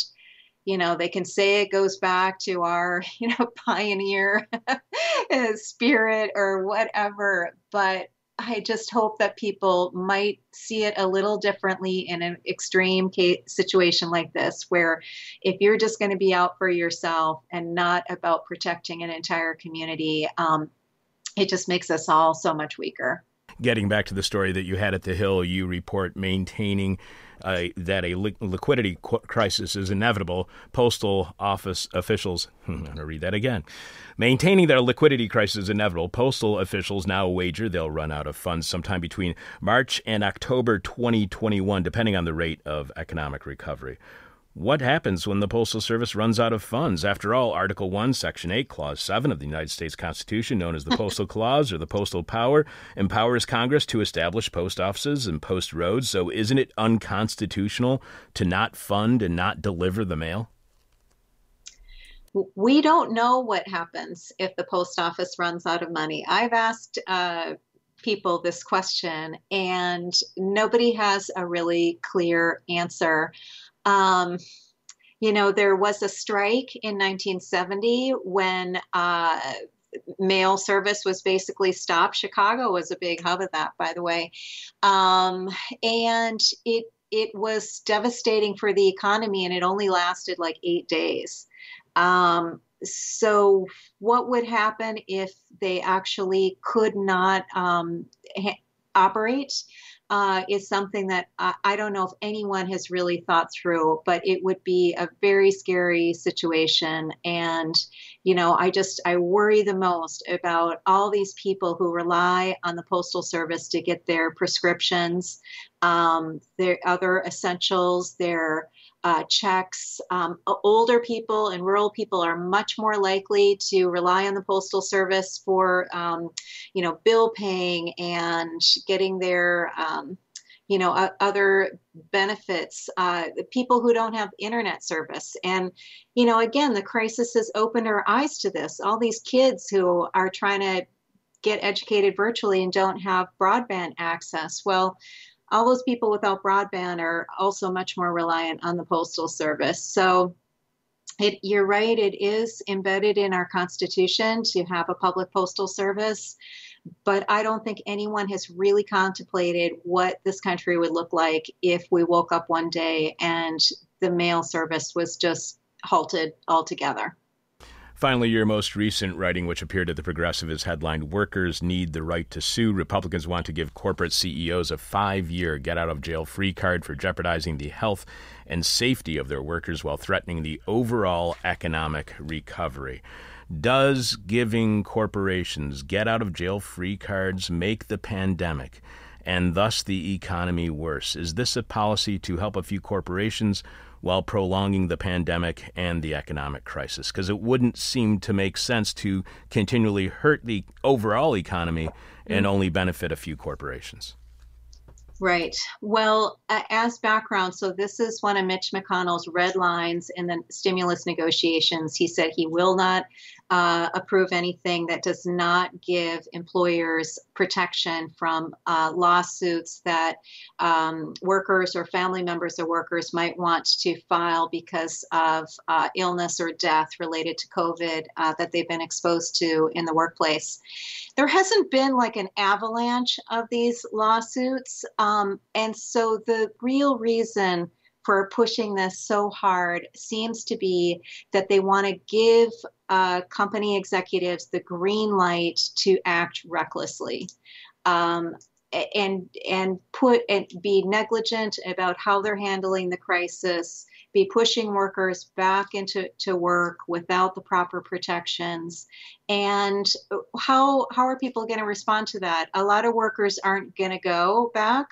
you know they can say it goes back to our you know pioneer spirit or whatever but i just hope that people might see it a little differently in an extreme case, situation like this where if you're just going to be out for yourself and not about protecting an entire community um, it just makes us all so much weaker getting back to the story that you had at the Hill, you report maintaining uh, that a li- liquidity qu- crisis is inevitable. Postal office officials, I'm going to read that again. Maintaining that a liquidity crisis is inevitable, postal officials now wager they'll run out of funds sometime between March and October 2021, depending on the rate of economic recovery. What happens when the Postal Service runs out of funds? After all, Article 1, Section 8, Clause 7 of the United States Constitution, known as the Postal Clause or the Postal Power, empowers Congress to establish post offices and post roads. So isn't it unconstitutional to not fund and not deliver the mail? We don't know what happens if the post office runs out of money. I've asked uh, people this question, and nobody has a really clear answer. Um, you know, there was a strike in 1970 when uh, mail service was basically stopped. Chicago was a big hub of that, by the way, um, and it it was devastating for the economy, and it only lasted like eight days. Um, so, what would happen if they actually could not um, ha- operate? Uh, is something that I, don't know if anyone has really thought through, but it would be a very scary situation. And, you know, I just, I worry the most about all these people who rely on the Postal Service to get their prescriptions, um, their other essentials, their uh, checks. Um, older people and rural people are much more likely to rely on the postal service for, um, you know, bill paying and getting their, um, you know, uh, other benefits. Uh, people who don't have internet service, and you know, again, the crisis has opened our eyes to this. All these kids who are trying to get educated virtually and don't have broadband access. Well, all those people without broadband are also much more reliant on the postal service. So it, you're right, it is embedded in our Constitution to have a public postal service, but I don't think anyone has really contemplated what this country would look like if we woke up one day and the mail service was just halted altogether. Finally, your most recent writing, which appeared at The Progressive, is headlined Workers Need the Right to Sue. Republicans want to give corporate CEOs a five year get out of jail free card for jeopardizing the health and safety of their workers while threatening the overall economic recovery. Does giving corporations get out of jail free cards make the pandemic and thus the economy worse? Is this a policy to help a few corporations while prolonging the pandemic and the economic crisis because it wouldn't seem to make sense to continually hurt the overall economy and mm. only benefit a few corporations. Right. Well, uh, as background, so this is one of Mitch McConnell's red lines in the stimulus negotiations. He said he will not uh, approve anything that does not give employers protection from uh, lawsuits that um, workers or family members of workers might want to file because of uh, illness or death related to COVID uh, that they've been exposed to in the workplace. There hasn't been like an avalanche of these lawsuits. Um, and so the real reason for pushing this so hard seems to be that they want to give uh, company executives the green light to act recklessly. Um, and and put and be negligent about how they're handling the crisis be pushing workers back into to work without the proper protections and how how are people going to respond to that? A lot of workers aren't going to go back.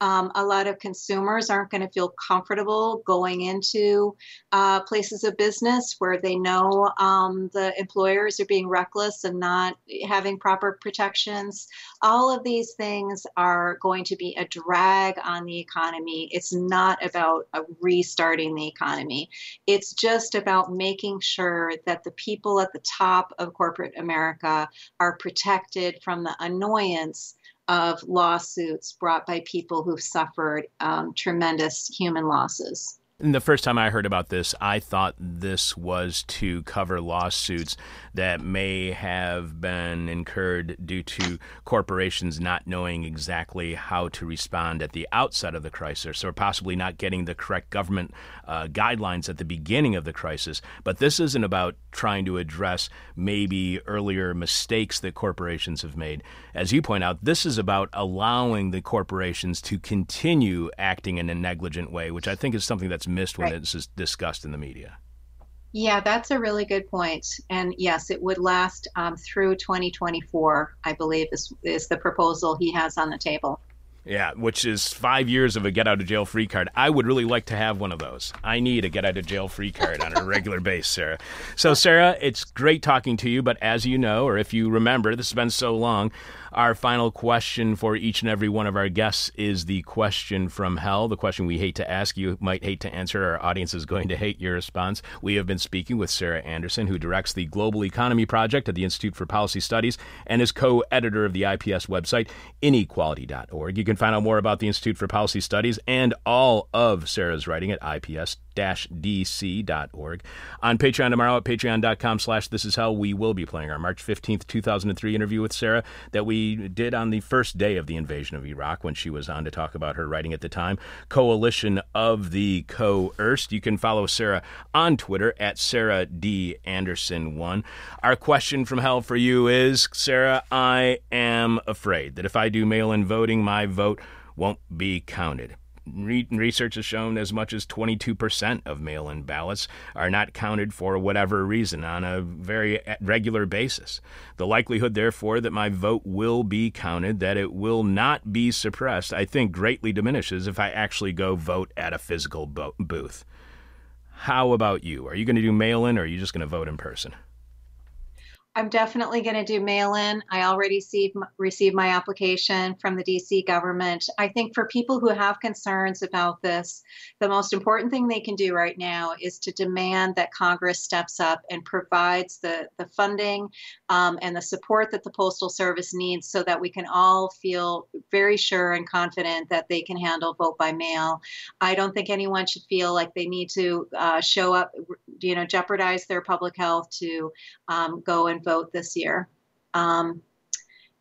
Um, a lot of consumers aren't going to feel comfortable going into uh, places of business where they know um, the employers are being reckless and not having proper protections. All of these things are going to be a drag on the economy. It's not about restarting the economy. It's just about making sure that the people at the top of corporate corporate America are protected from the annoyance of lawsuits brought by people who've suffered um, tremendous human losses. And the first time I heard about this, I thought this was to cover lawsuits that may have been incurred due to corporations not knowing exactly how to respond at the outset of the crisis or possibly not getting the correct government uh, guidelines at the beginning of the crisis. But this isn't about trying to address maybe earlier mistakes that corporations have made. As you point out, this is about allowing the corporations to continue acting in a negligent way, which I think is something that's missed when right. is discussed in the media. Yeah, that's a really good point. And yes, it would last um, through 2024, I believe, is, is the proposal he has on the table. Yeah, which is five years of a get out of jail free card. I would really like to have one of those. I need a get out of jail free card on a regular basis, Sarah. So, Sarah, it's great talking to you, but as you know, or if you remember, this has been so long, our final question for each and every one of our guests is the question from hell, the question we hate to ask. You might hate to answer. Our audience is going to hate your response. We have been speaking with Sarah Anderson, who directs the Global Economy Project at the Institute for Policy Studies and is co editor of the IPS website, inequality.org. You can find out more about the Institute for Policy Studies and all of Sarah's writing at ips dc.org. On Patreon tomorrow at patreon.com slash this is hell, we will be playing our March 15th, 2003 interview with Sarah that we did on the first day of the invasion of Iraq when she was on to talk about her writing at the time, Coalition of the Coerced. You can follow Sarah on Twitter at Sarah D. Anderson1. Our question from hell for you is, Sarah, I am afraid that if I do mail-in voting, my vote won't be counted research has shown as much as 22% of mail in ballots are not counted for whatever reason on a very eh, regular basis. The likelihood, therefore, that my vote will be counted, that it will not be suppressed, I think greatly diminishes if I actually go vote at a physical bo- booth. How about you? Are you going to do mail in or are you just going to vote in person? I'm definitely going to do mail in. I already received, received my application from the DC government. I think for people who have concerns about this, the most important thing they can do right now is to demand that Congress steps up and provides the, the funding um, and the support that the Postal Service needs so that we can all feel very sure and confident that they can handle vote by mail. I don't think anyone should feel like they need to uh, show up, you know, jeopardize their public health to um, go and vote this year. Um,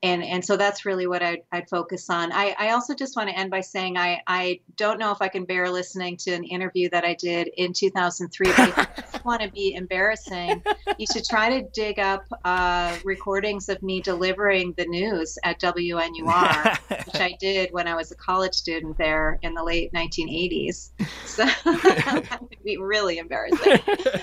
and and so that's really what I'd, I'd focus on. I, I also just want to end by saying I, I don't know if I can bear listening to an interview that I did in 2003, but want to be embarrassing, you should try to dig up uh, recordings of me delivering the news at WNUR, which I did when I was a college student there in the late 1980s. So that would be really embarrassing.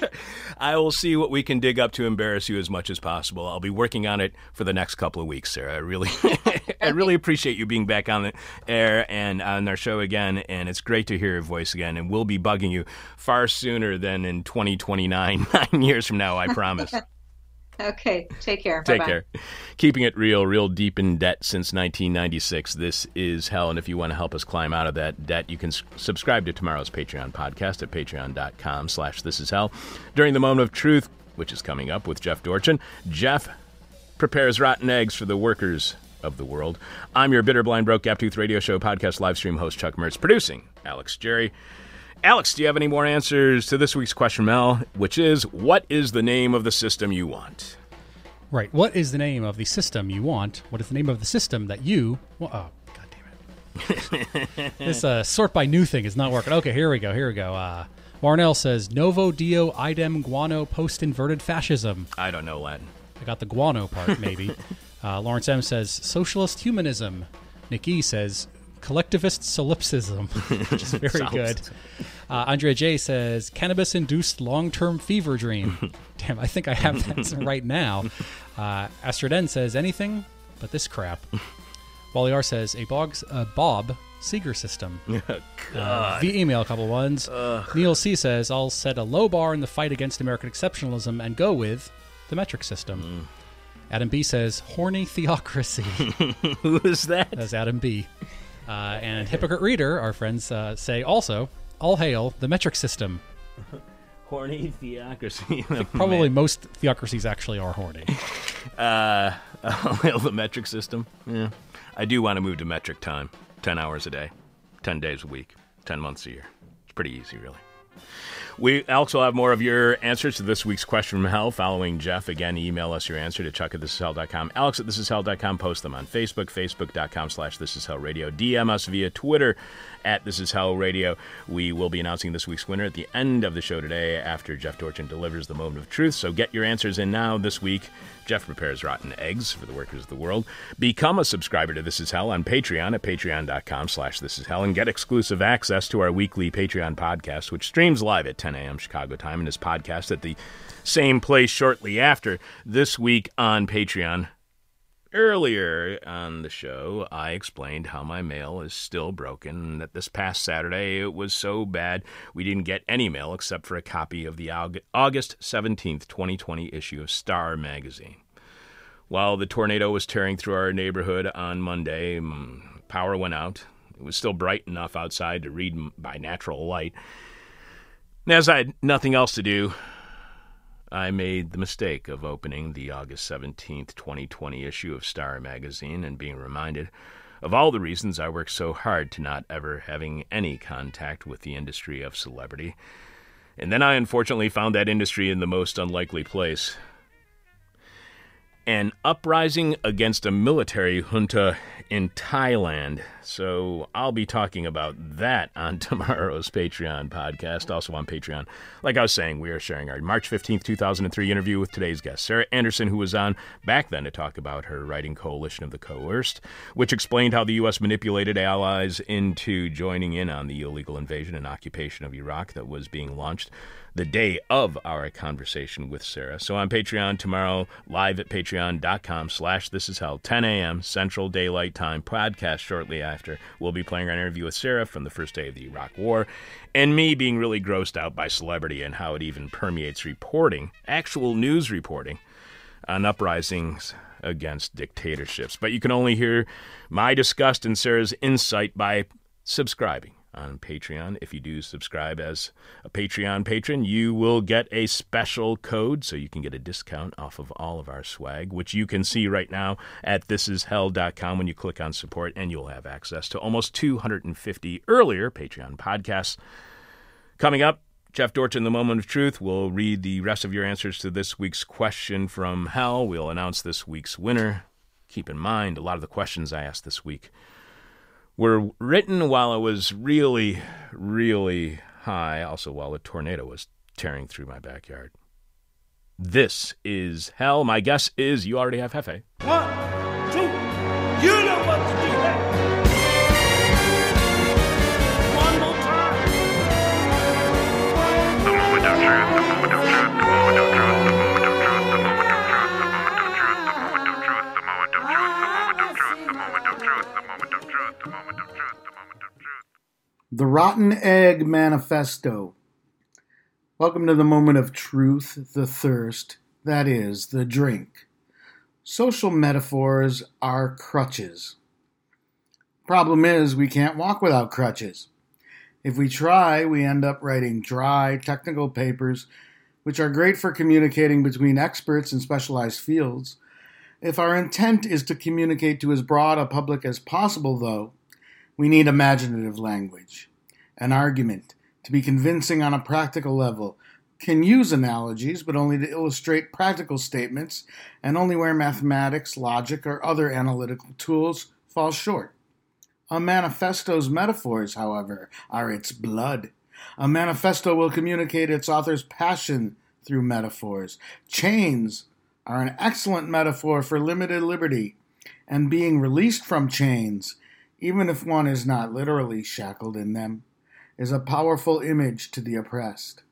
I will see what we can dig up to embarrass you as much as possible. I'll be working on it for the next couple of weeks, Sarah. I really, I really appreciate you being back on the air and on our show again. And it's great to hear your voice again. And we'll be bugging you far sooner than in 2029, nine years from now. I promise. Okay, take care. Take Bye-bye. care. Keeping it real, real deep in debt since 1996. This is hell. And if you want to help us climb out of that debt, you can s- subscribe to tomorrow's Patreon podcast at patreon.com slash this is hell. During the moment of truth, which is coming up with Jeff Dorchen. Jeff prepares rotten eggs for the workers of the world. I'm your bitter, blind, broke, gap tooth radio show podcast live stream host, Chuck Mertz, producing Alex Jerry. Alex, do you have any more answers to this week's question, Mel? Which is, what is the name of the system you want? Right. What is the name of the system you want? What is the name of the system that you? Well, oh, god damn it! this uh, sort by new thing is not working. Okay, here we go. Here we go. Uh, Marnell says Novo Dio idem guano post inverted fascism. I don't know Latin. I got the guano part, maybe. uh, Lawrence M says socialist humanism. Nick E says collectivist solipsism, which is very good. Uh, Andrea J says cannabis induced long term fever dream. Damn, I think I have that right now. Uh, Astrid N says anything but this crap. Wally R says a Boggs, uh, Bob Seger system. Uh, via email, a couple ones. Neil C says I'll set a low bar in the fight against American exceptionalism and go with the metric system. Adam B says horny theocracy. Who is that? That's Adam B. Uh, and Hypocrite Reader, our friends uh, say also, all hail the metric system. Horny theocracy. Probably most theocracies actually are horny. Uh, I'll hail the metric system. Yeah. I do want to move to metric time 10 hours a day, 10 days a week, 10 months a year. It's pretty easy, really. We Alex will have more of your answers to this week's question from hell following Jeff. Again, email us your answer to chuck at thisishell.com. Alex at thisishell.com. Post them on Facebook, facebook.com slash thisishellradio. DM us via Twitter at This Is Hell Radio. We will be announcing this week's winner at the end of the show today after Jeff Dorchen delivers the moment of truth. So get your answers in now this week. Jeff prepares rotten eggs for the workers of the world. Become a subscriber to This Is Hell on Patreon at patreon.com slash This Is Hell and get exclusive access to our weekly Patreon podcast, which streams live at 10 a.m. Chicago time and is podcast at the same place shortly after. This week on Patreon, Earlier on the show, I explained how my mail is still broken, and that this past Saturday it was so bad we didn't get any mail except for a copy of the August 17th, 2020 issue of Star magazine. While the tornado was tearing through our neighborhood on Monday, mm, power went out. It was still bright enough outside to read by natural light. And as I had nothing else to do, I made the mistake of opening the August 17th, 2020 issue of Star magazine and being reminded of all the reasons I worked so hard to not ever having any contact with the industry of celebrity. And then I unfortunately found that industry in the most unlikely place. An uprising against a military junta in Thailand. So I'll be talking about that on tomorrow's Patreon podcast, also on Patreon. Like I was saying, we are sharing our March 15th, 2003 interview with today's guest, Sarah Anderson, who was on back then to talk about her writing Coalition of the Coerced, which explained how the U.S. manipulated allies into joining in on the illegal invasion and occupation of Iraq that was being launched the day of our conversation with Sarah. So on Patreon tomorrow, live at patreon.com slash this is hell, 10 a.m. Central Daylight Time podcast shortly after. We'll be playing our interview with Sarah from the first day of the Iraq War and me being really grossed out by celebrity and how it even permeates reporting, actual news reporting on uprisings against dictatorships. But you can only hear my disgust and Sarah's insight by subscribing on Patreon. If you do subscribe as a Patreon patron, you will get a special code so you can get a discount off of all of our swag, which you can see right now at thisishell.com when you click on support, and you'll have access to almost 250 earlier Patreon podcasts. Coming up, Jeff Dorchen, The Moment of Truth, will read the rest of your answers to this week's question from hell. We'll announce this week's winner. Keep in mind, a lot of the questions I asked this week were written while it was really, really high, also while a tornado was tearing through my backyard. This is hell. My guess is you already have Hefe. One, The Rotten Egg Manifesto. Welcome to the moment of truth, the thirst, that is, the drink. Social metaphors are crutches. Problem is, we can't walk without crutches. If we try, we end up writing dry, technical papers which are great for communicating between experts in specialized fields. If our intent is to communicate to as broad a public as possible, though, we need imaginative language. An argument, to be convincing on a practical level, can use analogies, but only to illustrate practical statements, and only where mathematics, logic, or other analytical tools fall short. A manifesto's metaphors, however, are its blood. A manifesto will communicate its author's passion through metaphors. Chains are an excellent metaphor for limited liberty and being released from chains, even if one is not literally shackled in them, is a powerful image to the oppressed.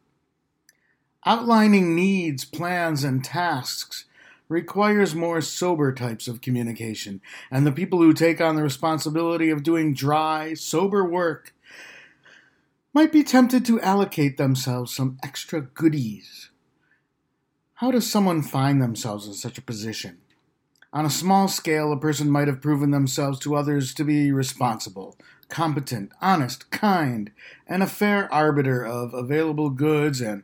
Outlining needs, plans, and tasks requires more sober types of communication, and the people who take on the responsibility of doing dry, sober work might be tempted to allocate themselves some extra goodies. How does someone find themselves in such a position? On a small scale, a person might have proven themselves to others to be responsible, competent, honest, kind, and a fair arbiter of available goods and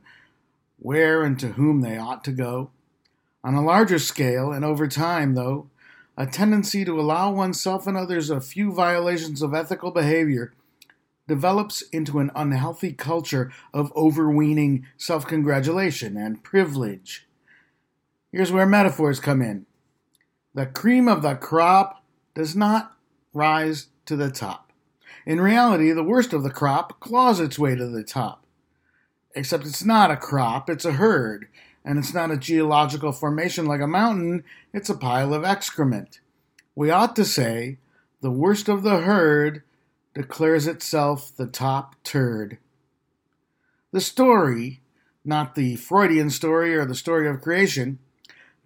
where and to whom they ought to go. On a larger scale, and over time, though, a tendency to allow oneself and others a few violations of ethical behavior develops into an unhealthy culture of overweening self congratulation and privilege. Here's where metaphors come in the cream of the crop does not rise to the top. In reality, the worst of the crop claws its way to the top. Except it's not a crop, it's a herd, and it's not a geological formation like a mountain, it's a pile of excrement. We ought to say, the worst of the herd declares itself the top turd. The story, not the Freudian story or the story of creation,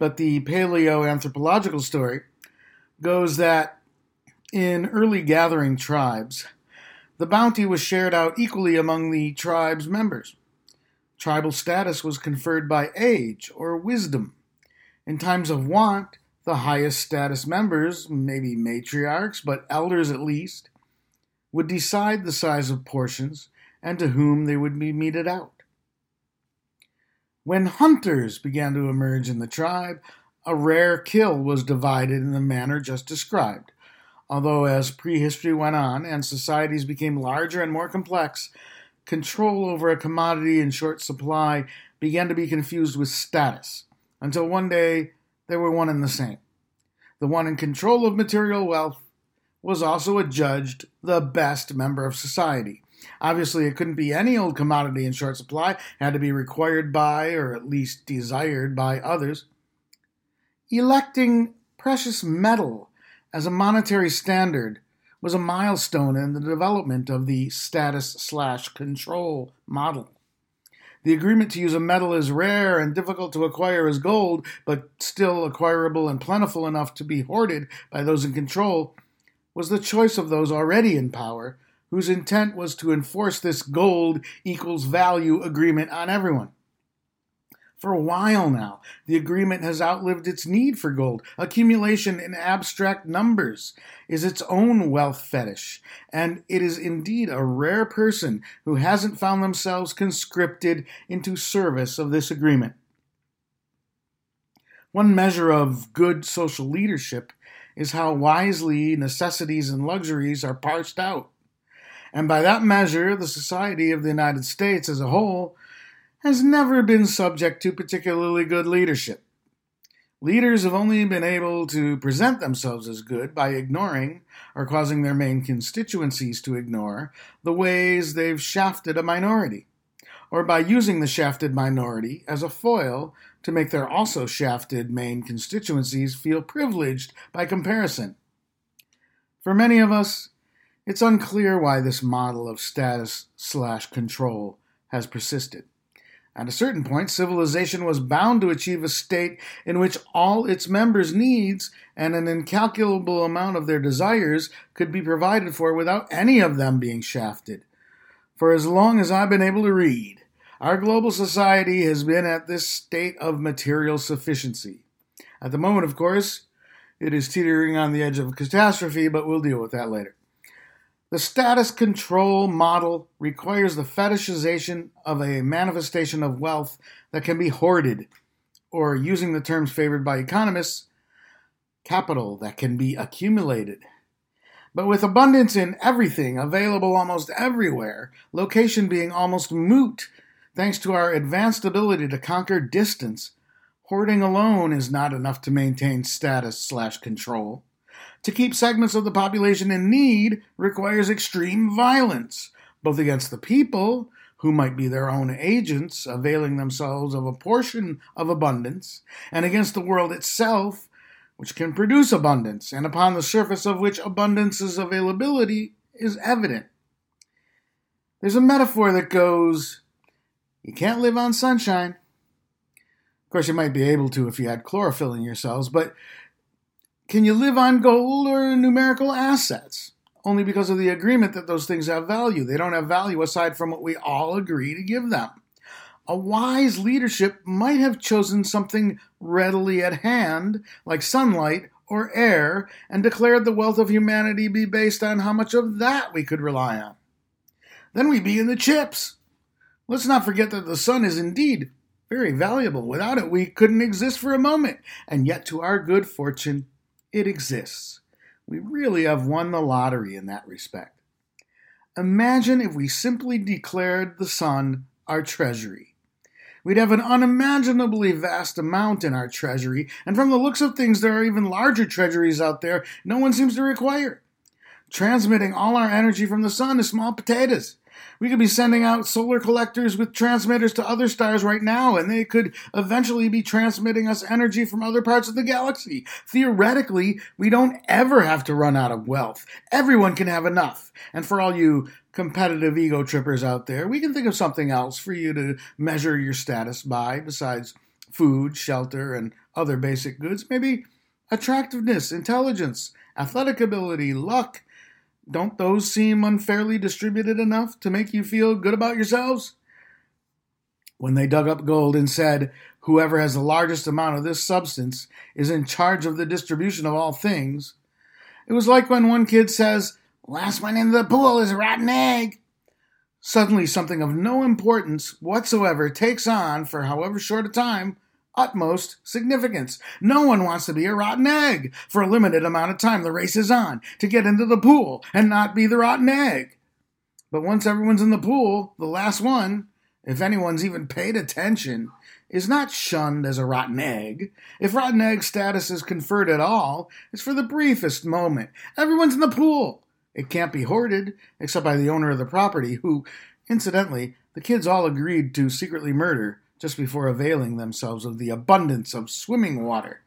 but the paleoanthropological story, goes that in early gathering tribes, the bounty was shared out equally among the tribe's members. Tribal status was conferred by age or wisdom. In times of want, the highest status members, maybe matriarchs, but elders at least, would decide the size of portions and to whom they would be meted out. When hunters began to emerge in the tribe, a rare kill was divided in the manner just described. Although, as prehistory went on and societies became larger and more complex, control over a commodity in short supply began to be confused with status, until one day they were one and the same. The one in control of material wealth was also adjudged the best member of society. Obviously, it couldn't be any old commodity in short supply, it had to be required by, or at least desired by, others. Electing precious metal as a monetary standard was a milestone in the development of the status slash control model. The agreement to use a metal as rare and difficult to acquire as gold, but still acquirable and plentiful enough to be hoarded by those in control, was the choice of those already in power, whose intent was to enforce this gold equals value agreement on everyone. For a while now, the agreement has outlived its need for gold. Accumulation in abstract numbers is its own wealth fetish, and it is indeed a rare person who hasn't found themselves conscripted into service of this agreement. One measure of good social leadership is how wisely necessities and luxuries are parsed out. And by that measure, the society of the United States as a whole has never been subject to particularly good leadership. Leaders have only been able to present themselves as good by ignoring, or causing their main constituencies to ignore, the ways they've shafted a minority, or by using the shafted minority as a foil to make their also shafted main constituencies feel privileged by comparison. For many of us, it's unclear why this model of status slash control has persisted. At a certain point, civilization was bound to achieve a state in which all its members' needs and an incalculable amount of their desires could be provided for without any of them being shafted. For as long as I've been able to read, our global society has been at this state of material sufficiency. At the moment, of course, it is teetering on the edge of catastrophe, but we'll deal with that later. The status control model requires the fetishization of a manifestation of wealth that can be hoarded, or using the terms favored by economists, capital that can be accumulated. But with abundance in everything available almost everywhere, location being almost moot thanks to our advanced ability to conquer distance, hoarding alone is not enough to maintain status slash control. To keep segments of the population in need requires extreme violence, both against the people, who might be their own agents, availing themselves of a portion of abundance, and against the world itself, which can produce abundance, and upon the surface of which abundance's availability is evident. There's a metaphor that goes, You can't live on sunshine. Of course, you might be able to if you had chlorophyll in your cells, but can you live on gold or numerical assets? Only because of the agreement that those things have value. They don't have value aside from what we all agree to give them. A wise leadership might have chosen something readily at hand, like sunlight or air, and declared the wealth of humanity be based on how much of that we could rely on. Then we'd be in the chips. Let's not forget that the sun is indeed very valuable. Without it, we couldn't exist for a moment, and yet, to our good fortune, it exists. We really have won the lottery in that respect. Imagine if we simply declared the sun our treasury. We'd have an unimaginably vast amount in our treasury, and from the looks of things, there are even larger treasuries out there no one seems to require. Transmitting all our energy from the sun is small potatoes. We could be sending out solar collectors with transmitters to other stars right now, and they could eventually be transmitting us energy from other parts of the galaxy. Theoretically, we don't ever have to run out of wealth. Everyone can have enough. And for all you competitive ego trippers out there, we can think of something else for you to measure your status by besides food, shelter, and other basic goods. Maybe attractiveness, intelligence, athletic ability, luck, don't those seem unfairly distributed enough to make you feel good about yourselves? When they dug up gold and said, Whoever has the largest amount of this substance is in charge of the distribution of all things, it was like when one kid says, Last one into the pool is a rotten egg. Suddenly, something of no importance whatsoever takes on, for however short a time, utmost significance. No one wants to be a rotten egg for a limited amount of time. The race is on to get into the pool and not be the rotten egg. But once everyone's in the pool, the last one, if anyone's even paid attention, is not shunned as a rotten egg. If rotten egg status is conferred at all, it's for the briefest moment. Everyone's in the pool. It can't be hoarded, except by the owner of the property, who, incidentally, the kids all agreed to secretly murder just before availing themselves of the abundance of swimming water.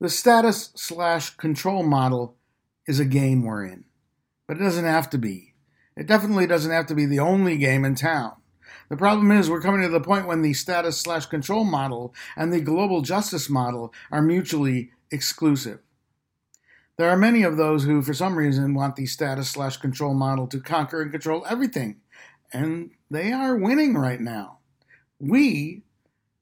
The status slash control model is a game we're in, but it doesn't have to be. It definitely doesn't have to be the only game in town. The problem is we're coming to the point when the status slash control model and the global justice model are mutually exclusive. There are many of those who, for some reason, want the status slash control model to conquer and control everything, and they are winning right now we,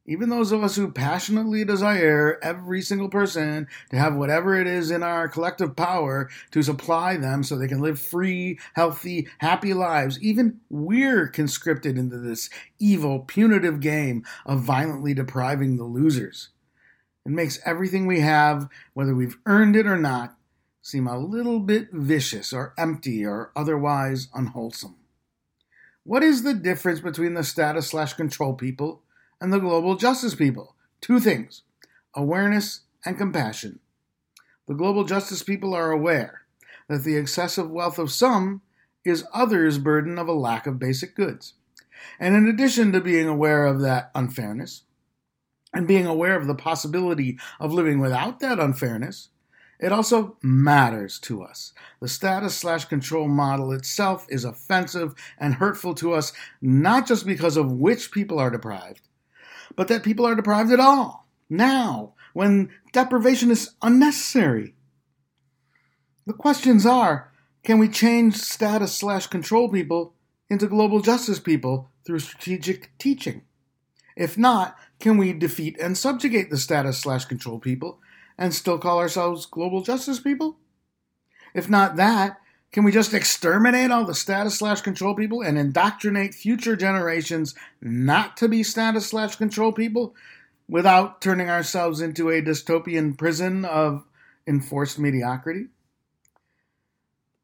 even those of us who passionately desire every single person to have whatever it is in our collective power to supply them so they can live free, healthy, happy lives, even we're conscripted into this evil, punitive game of violently depriving the losers. It makes everything we have, whether we've earned it or not, seem a little bit vicious or empty or otherwise unwholesome. What is the difference between the status slash control people and the global justice people? Two things awareness and compassion. The global justice people are aware that the excessive wealth of some is others' burden of a lack of basic goods. And in addition to being aware of that unfairness and being aware of the possibility of living without that unfairness, it also matters to us. The status slash control model itself is offensive and hurtful to us, not just because of which people are deprived, but that people are deprived at all, now, when deprivation is unnecessary. The questions are can we change status slash control people into global justice people through strategic teaching? If not, can we defeat and subjugate the status slash control people and still call ourselves global justice people? If not that, Can we just exterminate all the status slash control people and indoctrinate future generations not to be status slash control people without turning ourselves into a dystopian prison of enforced mediocrity?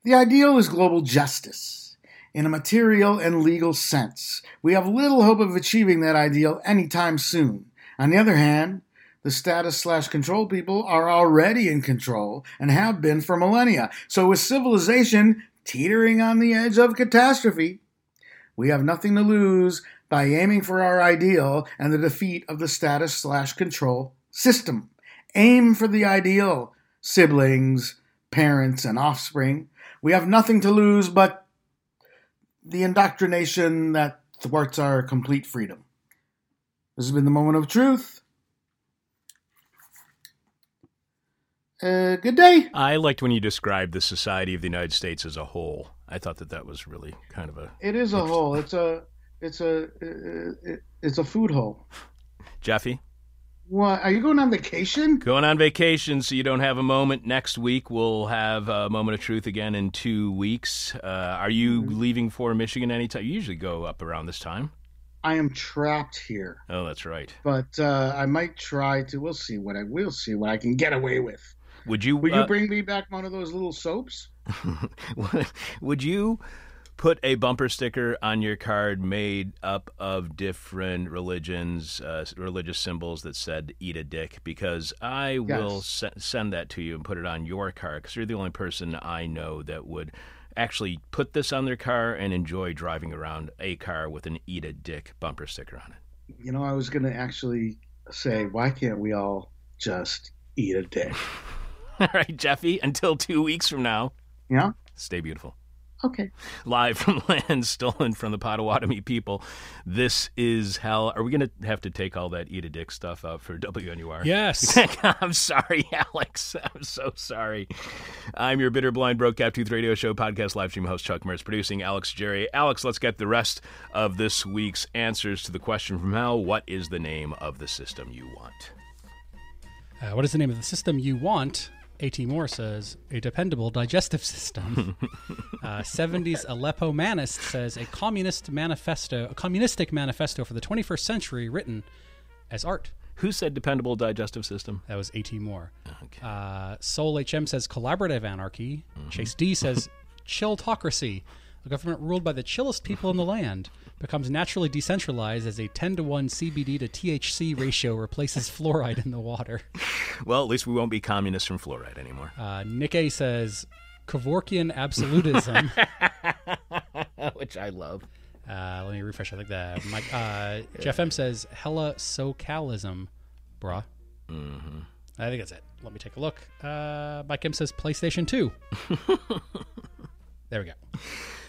The ideal is global justice in a material and legal sense. We have little hope of achieving that ideal anytime soon. On the other hand, the status slash control people are already in control and have been for millennia. So, with civilization teetering on the edge of catastrophe, we have nothing to lose by aiming for our ideal and the defeat of the status slash control system. Aim for the ideal, siblings, parents, and offspring. We have nothing to lose but the indoctrination that thwarts our complete freedom. This has been the moment of truth. Uh, good day. I liked when you described the society of the United States as a whole. I thought that that was really kind of a It is a hole. It's a it's a it's a food hole. Jeffy. What? Are you going on vacation? Going on vacation, so you don't have a moment. Next week we'll have a moment of truth again in two weeks. Uh, are you leaving for Michigan anytime? You usually go up around this time. I am trapped here, Oh, that's right. but uh, I might try to. We'll see what I will see what I can get away with. Would you? Will uh, you bring me back one of those little soaps? would you put a bumper sticker on your card made up of different religions, uh, religious symbols that said "Eat a dick"? Because I will Yes. se- send that to you and put it on your car. Because you're the only person I know that would actually put this on their car and enjoy driving around a car with an "Eat a dick" bumper sticker on it. You know, I was going to actually say, why can't we all just eat a dick? All right, Jeffy. Until two weeks from now, Yeah. stay beautiful. Okay. live from land stolen from the Potawatomi people. This is hell. Are we going to have to take all that eat a dick stuff out for WNUR? Yes. I'm sorry, Alex. I'm so sorry. I'm your bitter, blind, broke, gap tooth radio show podcast live stream host Chuck Mertz, producing Alex Jerry. Alex, let's get the rest of this week's answers to the question from hell. What is the name of the system you want? Uh, what is the name of the system you want? AT Moore says a dependable digestive system. uh, 70s Aleppo Manist says a communist manifesto, a communistic manifesto for the 21st century written as art. Who said dependable digestive system? That was AT Moore. Okay. Uh, Soul HM says collaborative anarchy. Chase D says chilltocracy. A government ruled by the chillest people in the land becomes naturally decentralized as a 10 to 1 CBD to THC ratio replaces fluoride in the water. Well, at least we won't be communists from fluoride anymore. Uh, Nick A says Kevorkian absolutism. Which I love. uh, let me refresh. I think that Mike, uh, Jeff M says hella SoCalism, bruh. Mm-hmm. I think that's it. Let me take a look. Uh, Mike M says PlayStation 2. there we go.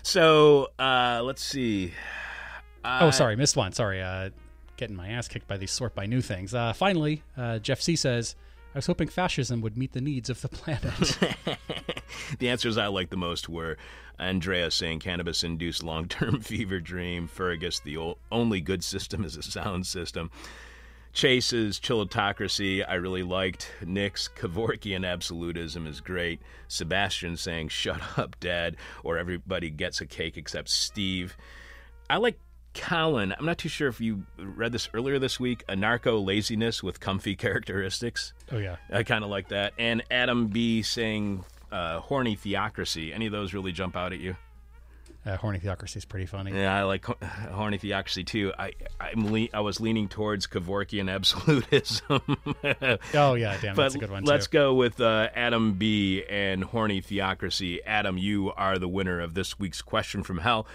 So uh, let's see. Oh, sorry, missed one. Sorry, uh, getting my ass kicked by these sort by new things. Uh, finally, uh, Jeff C says, "I was hoping fascism would meet the needs of the planet." the answers I liked the most were Andrea saying cannabis induced long term fever dream, Fergus, the o- only good system is a sound system. Chase's chillotocracy, I really liked. Nick's Kevorkian absolutism is great. Sebastian saying, shut up, dad, or everybody gets a cake except Steve. I like Colin. I'm not too sure if you read this earlier this week. Anarcho laziness with comfy characteristics. oh yeah, I kind of like that. And Adam B saying uh, horny theocracy. Any of those really jump out at you? uh, horny theocracy is pretty funny. Yeah, I like horny theocracy too. I I'm le- I was leaning towards Kevorkian absolutism. Oh yeah, damn, that's a good one let's too. go with uh, Adam B and horny theocracy. Adam, you are the winner of this week's question from hell.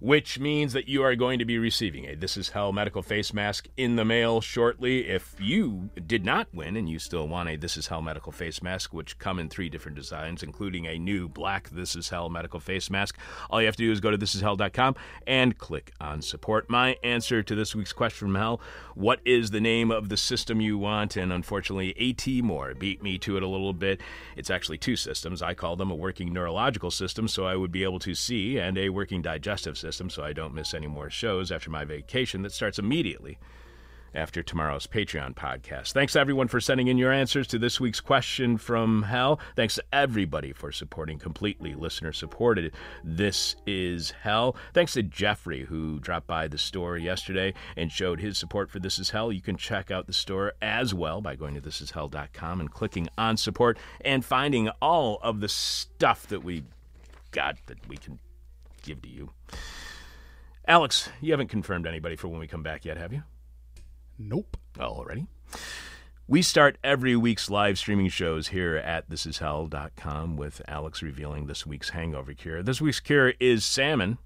Which means that you are going to be receiving a This Is Hell medical face mask in the mail shortly. If you did not win and you still want a This Is Hell medical face mask, which come in three different designs, including a new black This Is Hell medical face mask, all you have to do is go to thisishell.com and click on support. My answer to this week's question from hell what is the name of the system you want? And unfortunately, AT Moore beat me to it a little bit. It's actually two systems. I call them a working neurological system, so I would be able to see, and a working digestive system, so I don't miss any more shows after my vacation that starts immediately after tomorrow's Patreon podcast. Thanks everyone for sending in your answers to this week's question from hell. Thanks to everybody for supporting completely listener supported This is Hell. Thanks to Jeffrey who dropped by the store yesterday and showed his support for This is Hell. You can check out the store as well by going to thisishell.com and clicking on support and finding all of the stuff that we got that we can give to you. Alex, you haven't confirmed anybody for when we come back yet, have you? Nope. Oh, already. We start every week's live streaming shows here at thisishell.com with Alex revealing this week's hangover cure. This week's cure is salmon.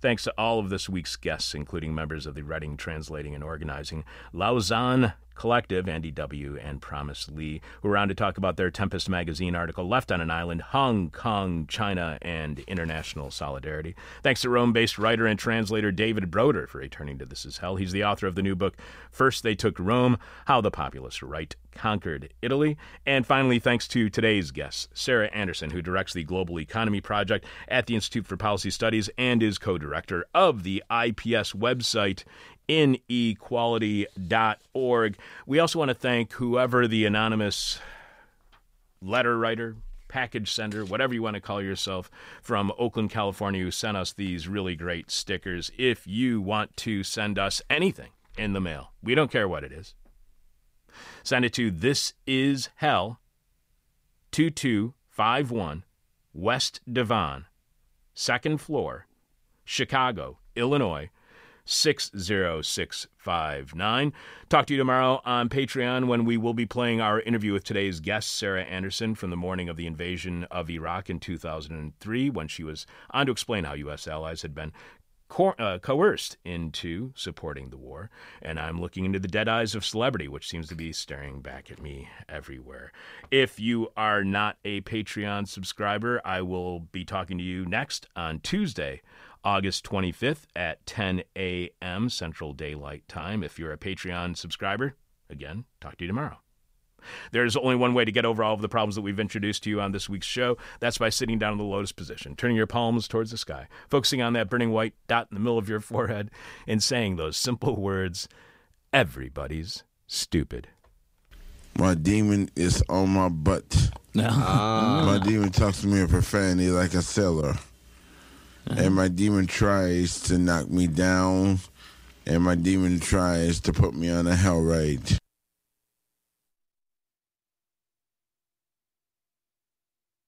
Thanks to all of this week's guests, including members of the writing, translating, and organizing Lausan Collective, Andy W., and Promise Li, who are on to talk about their Tempest magazine article, Left on an Island, Hong Kong, China, and International Solidarity. Thanks to Rome based writer and translator David Broder for returning to This Is Hell. He's the author of the new book, First They Took Rome How the Populist Right Conquered Italy. And finally, thanks to today's guest, Sarah Anderson, who directs the Global Economy Project at the Institute for Policy Studies and is co director of the IPS website inequality.org. We also want to thank whoever the anonymous letter writer, package sender, whatever you want to call yourself, from Oakland, California, who sent us these really great stickers. If you want to send us anything in the mail, we don't care what it is. Send it to This Is Hell 2251 West Devon, second floor, Chicago, Illinois 60659. Talk to you tomorrow on Patreon when we will be playing our interview with today's guest, Sarah Anderson, from the morning of the invasion of Iraq in 2003, when she was on to explain how U.S. allies had been co- uh, coerced into supporting the war. And I'm looking into the dead eyes of celebrity, which seems to be staring back at me everywhere. If you are not a Patreon subscriber, I will be talking to you next on Tuesday. August 25th at 10 a.m. Central Daylight Time. If you're a Patreon subscriber, again, talk to you tomorrow. There's only one way to get over all of the problems that we've introduced to you on this week's show. That's by sitting down in the lotus position, turning your palms towards the sky, focusing on that burning white dot in the middle of your forehead, and saying those simple words Everybody's stupid. My demon is on my butt. Ah. My demon talks to me in profanity like a sailor. And my demon tries to knock me down. And my demon tries to put me on a hell ride.